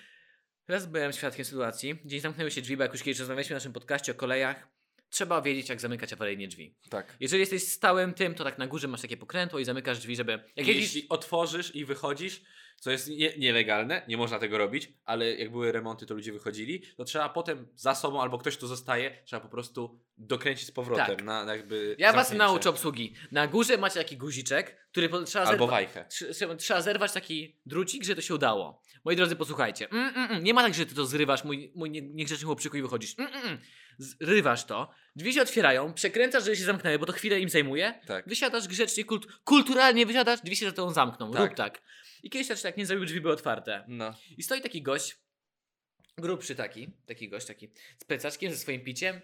Raz byłem świadkiem sytuacji, gdzie zamknęły się drzwi, bo jak już kiedyś rozmawialiśmy w naszym podcaście o kolejach, trzeba wiedzieć, jak zamykać awaryjnie drzwi. Tak. Jeżeli jesteś stałym tym, to tak na górze masz takie pokrętło i zamykasz drzwi, żeby... Jak Jeśli jedziesz... otworzysz i wychodzisz, co jest nie, nielegalne, nie można tego robić, ale jak były remonty, to ludzie wychodzili, to trzeba potem za sobą, albo ktoś tu zostaje, trzeba po prostu dokręcić z powrotem Tak. na na jakby Ja was zamknięcie. nauczę obsługi. Na górze macie taki guziczek, który po- trzeba Albo zerwa- wajchę. Trze- Trzeba zerwać taki drucik, że to się udało. Moi drodzy, posłuchajcie. Mm, mm, mm. Nie ma tak, że ty to zrywasz, mój, mój nie- niegrzeczny chłopczyku i wychodzisz. Mm, mm, mm. Zrywasz to, drzwi się otwierają, przekręcasz, żeby się zamknęły, bo to chwilę im zajmuje. Tak. Wysiadasz grzecznie, kult, kulturalnie wysiadasz, drzwi się za tobą zamkną. Tak. Rób tak. I kiedyś też tak nie zrobił, drzwi były otwarte. No. I stoi taki gość, grubszy taki, taki gość, taki z plecaczkiem, ze swoim piciem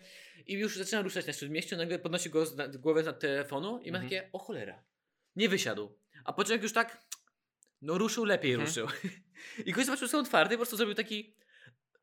i już zaczyna ruszać na śródmieściu, nagle podnosi go z, na, głowę z nad telefonu i ma Mhm. takie, o cholera, nie wysiadł. A pociąg już tak, no ruszył, lepiej Mhm. ruszył. I gość zobaczył, że są otwarty, po prostu zrobił taki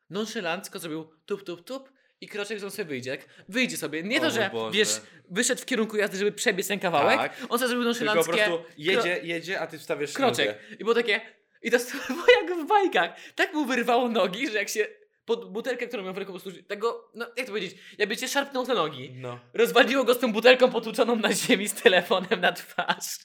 nonszalancko, zrobił tup, tup, tup i kroczek, on sobie wyjdzie. Tak? Wyjdzie sobie. Nie O to, że Boże. wiesz, wyszedł w kierunku jazdy, żeby przebiec ten kawałek, Tak. on sobie zrobił Tylko po prostu jedzie, jedzie, a ty wstawiasz kroczek. nogę. I było takie. I to było jak w bajkach. Tak mu wyrwało nogi, że jak się pod butelkę, którą miał w ręku, po prostu tego, no jak to powiedzieć, jakby cię szarpnął te nogi. No. Rozwaliło go z tą butelką potłuczoną na ziemi z telefonem na twarz.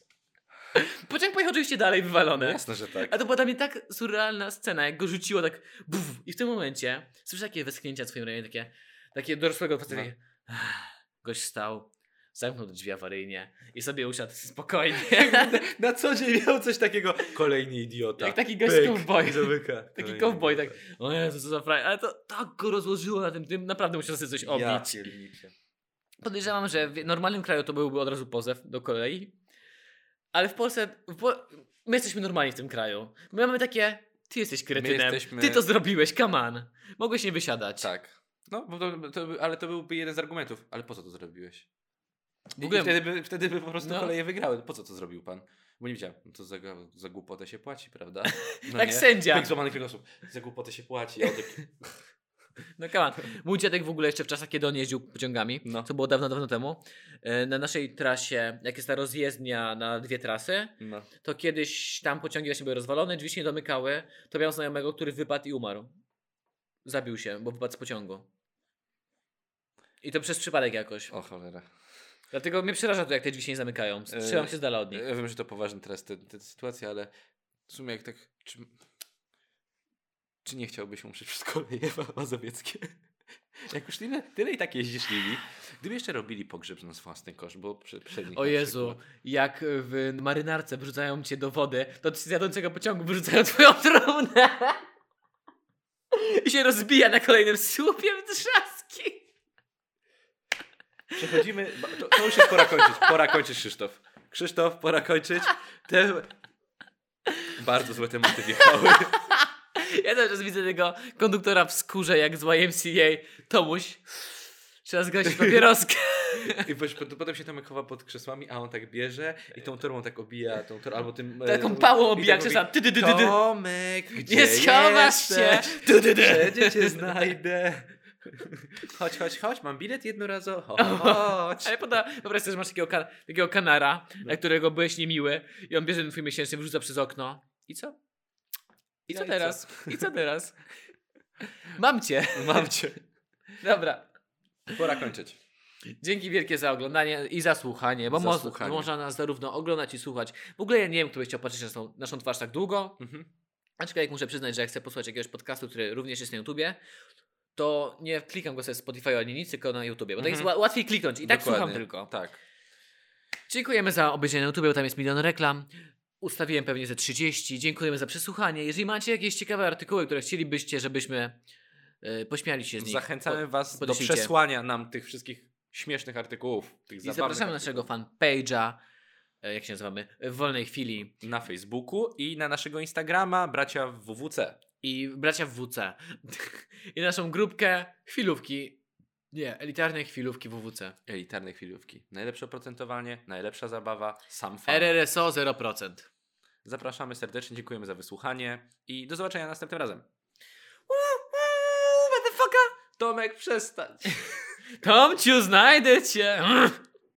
Pociąg pojechał oczywiście dalej wywalony. jasne, że tak. A to była dla mnie tak surrealna scena, jak go rzuciło tak buf, i w tym momencie słyszę takie westchnięcia w swoim rejonie, takie, takie dorosłego faceta, No. "Ah", gość stał, zamknął drzwi awaryjnie i sobie usiadł spokojnie. Na co dzień miał coś takiego. Kolejny idiota. Jak taki gość cowboy. Zamyka. Taki cowboy, tak, o Jezu, co za frajer, ale to tak go rozłożyło na tym, tym naprawdę musiał sobie coś Ja obić. pierniczę. Podejrzewam, że w normalnym kraju to byłby od razu pozew do kolei, ale w Polsce, w po... my jesteśmy normalni w tym kraju. My mamy takie, ty jesteś kretynem, jesteśmy- ty to zrobiłeś, on. Mogłeś nie wysiadać. Tak. No, bo to, to, ale to byłby jeden z argumentów. Ale po co to zrobiłeś? W ogóle- wtedy by, wtedy by po prostu No. koleje wygrały. Po co to zrobił pan? Bo nie wiedziałem. No to za, za głupotę się płaci, prawda? No Jak nie? sędzia. Pyk złamany kręgosłup. Za głupotę się płaci. Ja tak, No come on. Mój dziadek w ogóle jeszcze w czasach, kiedy on jeździł pociągami, No. co było dawno, dawno temu, e, na naszej trasie, jak jest ta rozjezdnia na dwie trasy, no. to kiedyś tam pociągi właśnie były rozwalone, drzwi się nie domykały, to miał znajomego, który wypadł i umarł. Zabił się, bo wypadł z pociągu. I to przez przypadek jakoś. O cholera. Dlatego mnie przeraża to, jak te drzwi się nie zamykają. Trzymam E, się z dala od nich. Ja wiem, że to poważny teraz te, te sytuacje, ale w sumie jak tak... Czy, czy nie chciałbyś umrzeć przez koleje ma- mazowieckie? Jak już tyle, tyle i tak jeździsz nimi, gdyby jeszcze robili pogrzeb na własny kosz, bo prze, przednich O Jezu, jak w marynarce wrzucają cię do wody, to z jadącego pociągu wyrzucają twoją trumnę. I się rozbija na kolejnym słupie w. Przechodzimy, to, to już jest pora kończyć, pora kończyć Krzysztof. Krzysztof, pora kończyć. Te... Bardzo złe tematy wjechały. Ja cały czas widzę tego konduktora w skórze, jak z YMCA. Tomuś, trzeba zgasić papieroskę. I potem się Tomek chowa pod krzesłami, a on tak bierze i tą torbą tak obija, tą tor- albo tym... e, Taką pałą obija tak krzesła. Ty, ty, ty, ty, ty. Tomek, gdzie Nie schowasz się. tu. Wszędzie cię znajdę. Chodź, chodź, chodź, mam bilet jednorazowy. Chodź. Ale poda, wyobraź sobie, że masz takiego, takiego kanara, na którego byłeś niemiły i on bierze ten twój miesięczny, wrzuca przez okno. I co? I co No i teraz? I co teraz? Mam cię. Mam cię. Dobra. Pora kończyć. Dzięki wielkie za oglądanie i za słuchanie, bo Za słuchanie. można nas zarówno oglądać i słuchać. W ogóle ja nie wiem, kto by chciał patrzeć na naszą, naszą twarz tak długo. Mhm. Aczkolwiek muszę przyznać, że jak chcę posłuchać jakiegoś podcastu, który również jest na YouTubie, to nie klikam go sobie Spotify ani nic, tylko na YouTubie, bo tak jest Mhm. ła- łatwiej kliknąć i tak Dokładnie. słucham tylko. Tak. Dziękujemy za obejrzenie na YouTube, bo tam jest milion reklam. Ustawiłem pewnie ze 30. Dziękujemy za przesłuchanie. Jeżeli macie jakieś ciekawe artykuły, które chcielibyście, żebyśmy e, pośmiali się z nich, Zachęcamy po- Was do przesłania nam tych wszystkich śmiesznych artykułów. Tych I zapraszamy naszego artykułów. fanpage'a, e, jak się nazywamy, w wolnej chwili. na Facebooku i na naszego Instagrama bracia WWC. I bracia w WC. I naszą grupkę chwilówki. Nie, elitarne chwilówki WWC. Elitarne chwilówki. Najlepsze oprocentowanie, najlepsza zabawa, sam fan. RRSO 0%. Zapraszamy serdecznie, dziękujemy za wysłuchanie i do zobaczenia następnym razem. Motherfucker! Tomek, przestań. Tomciu, znajdę cię!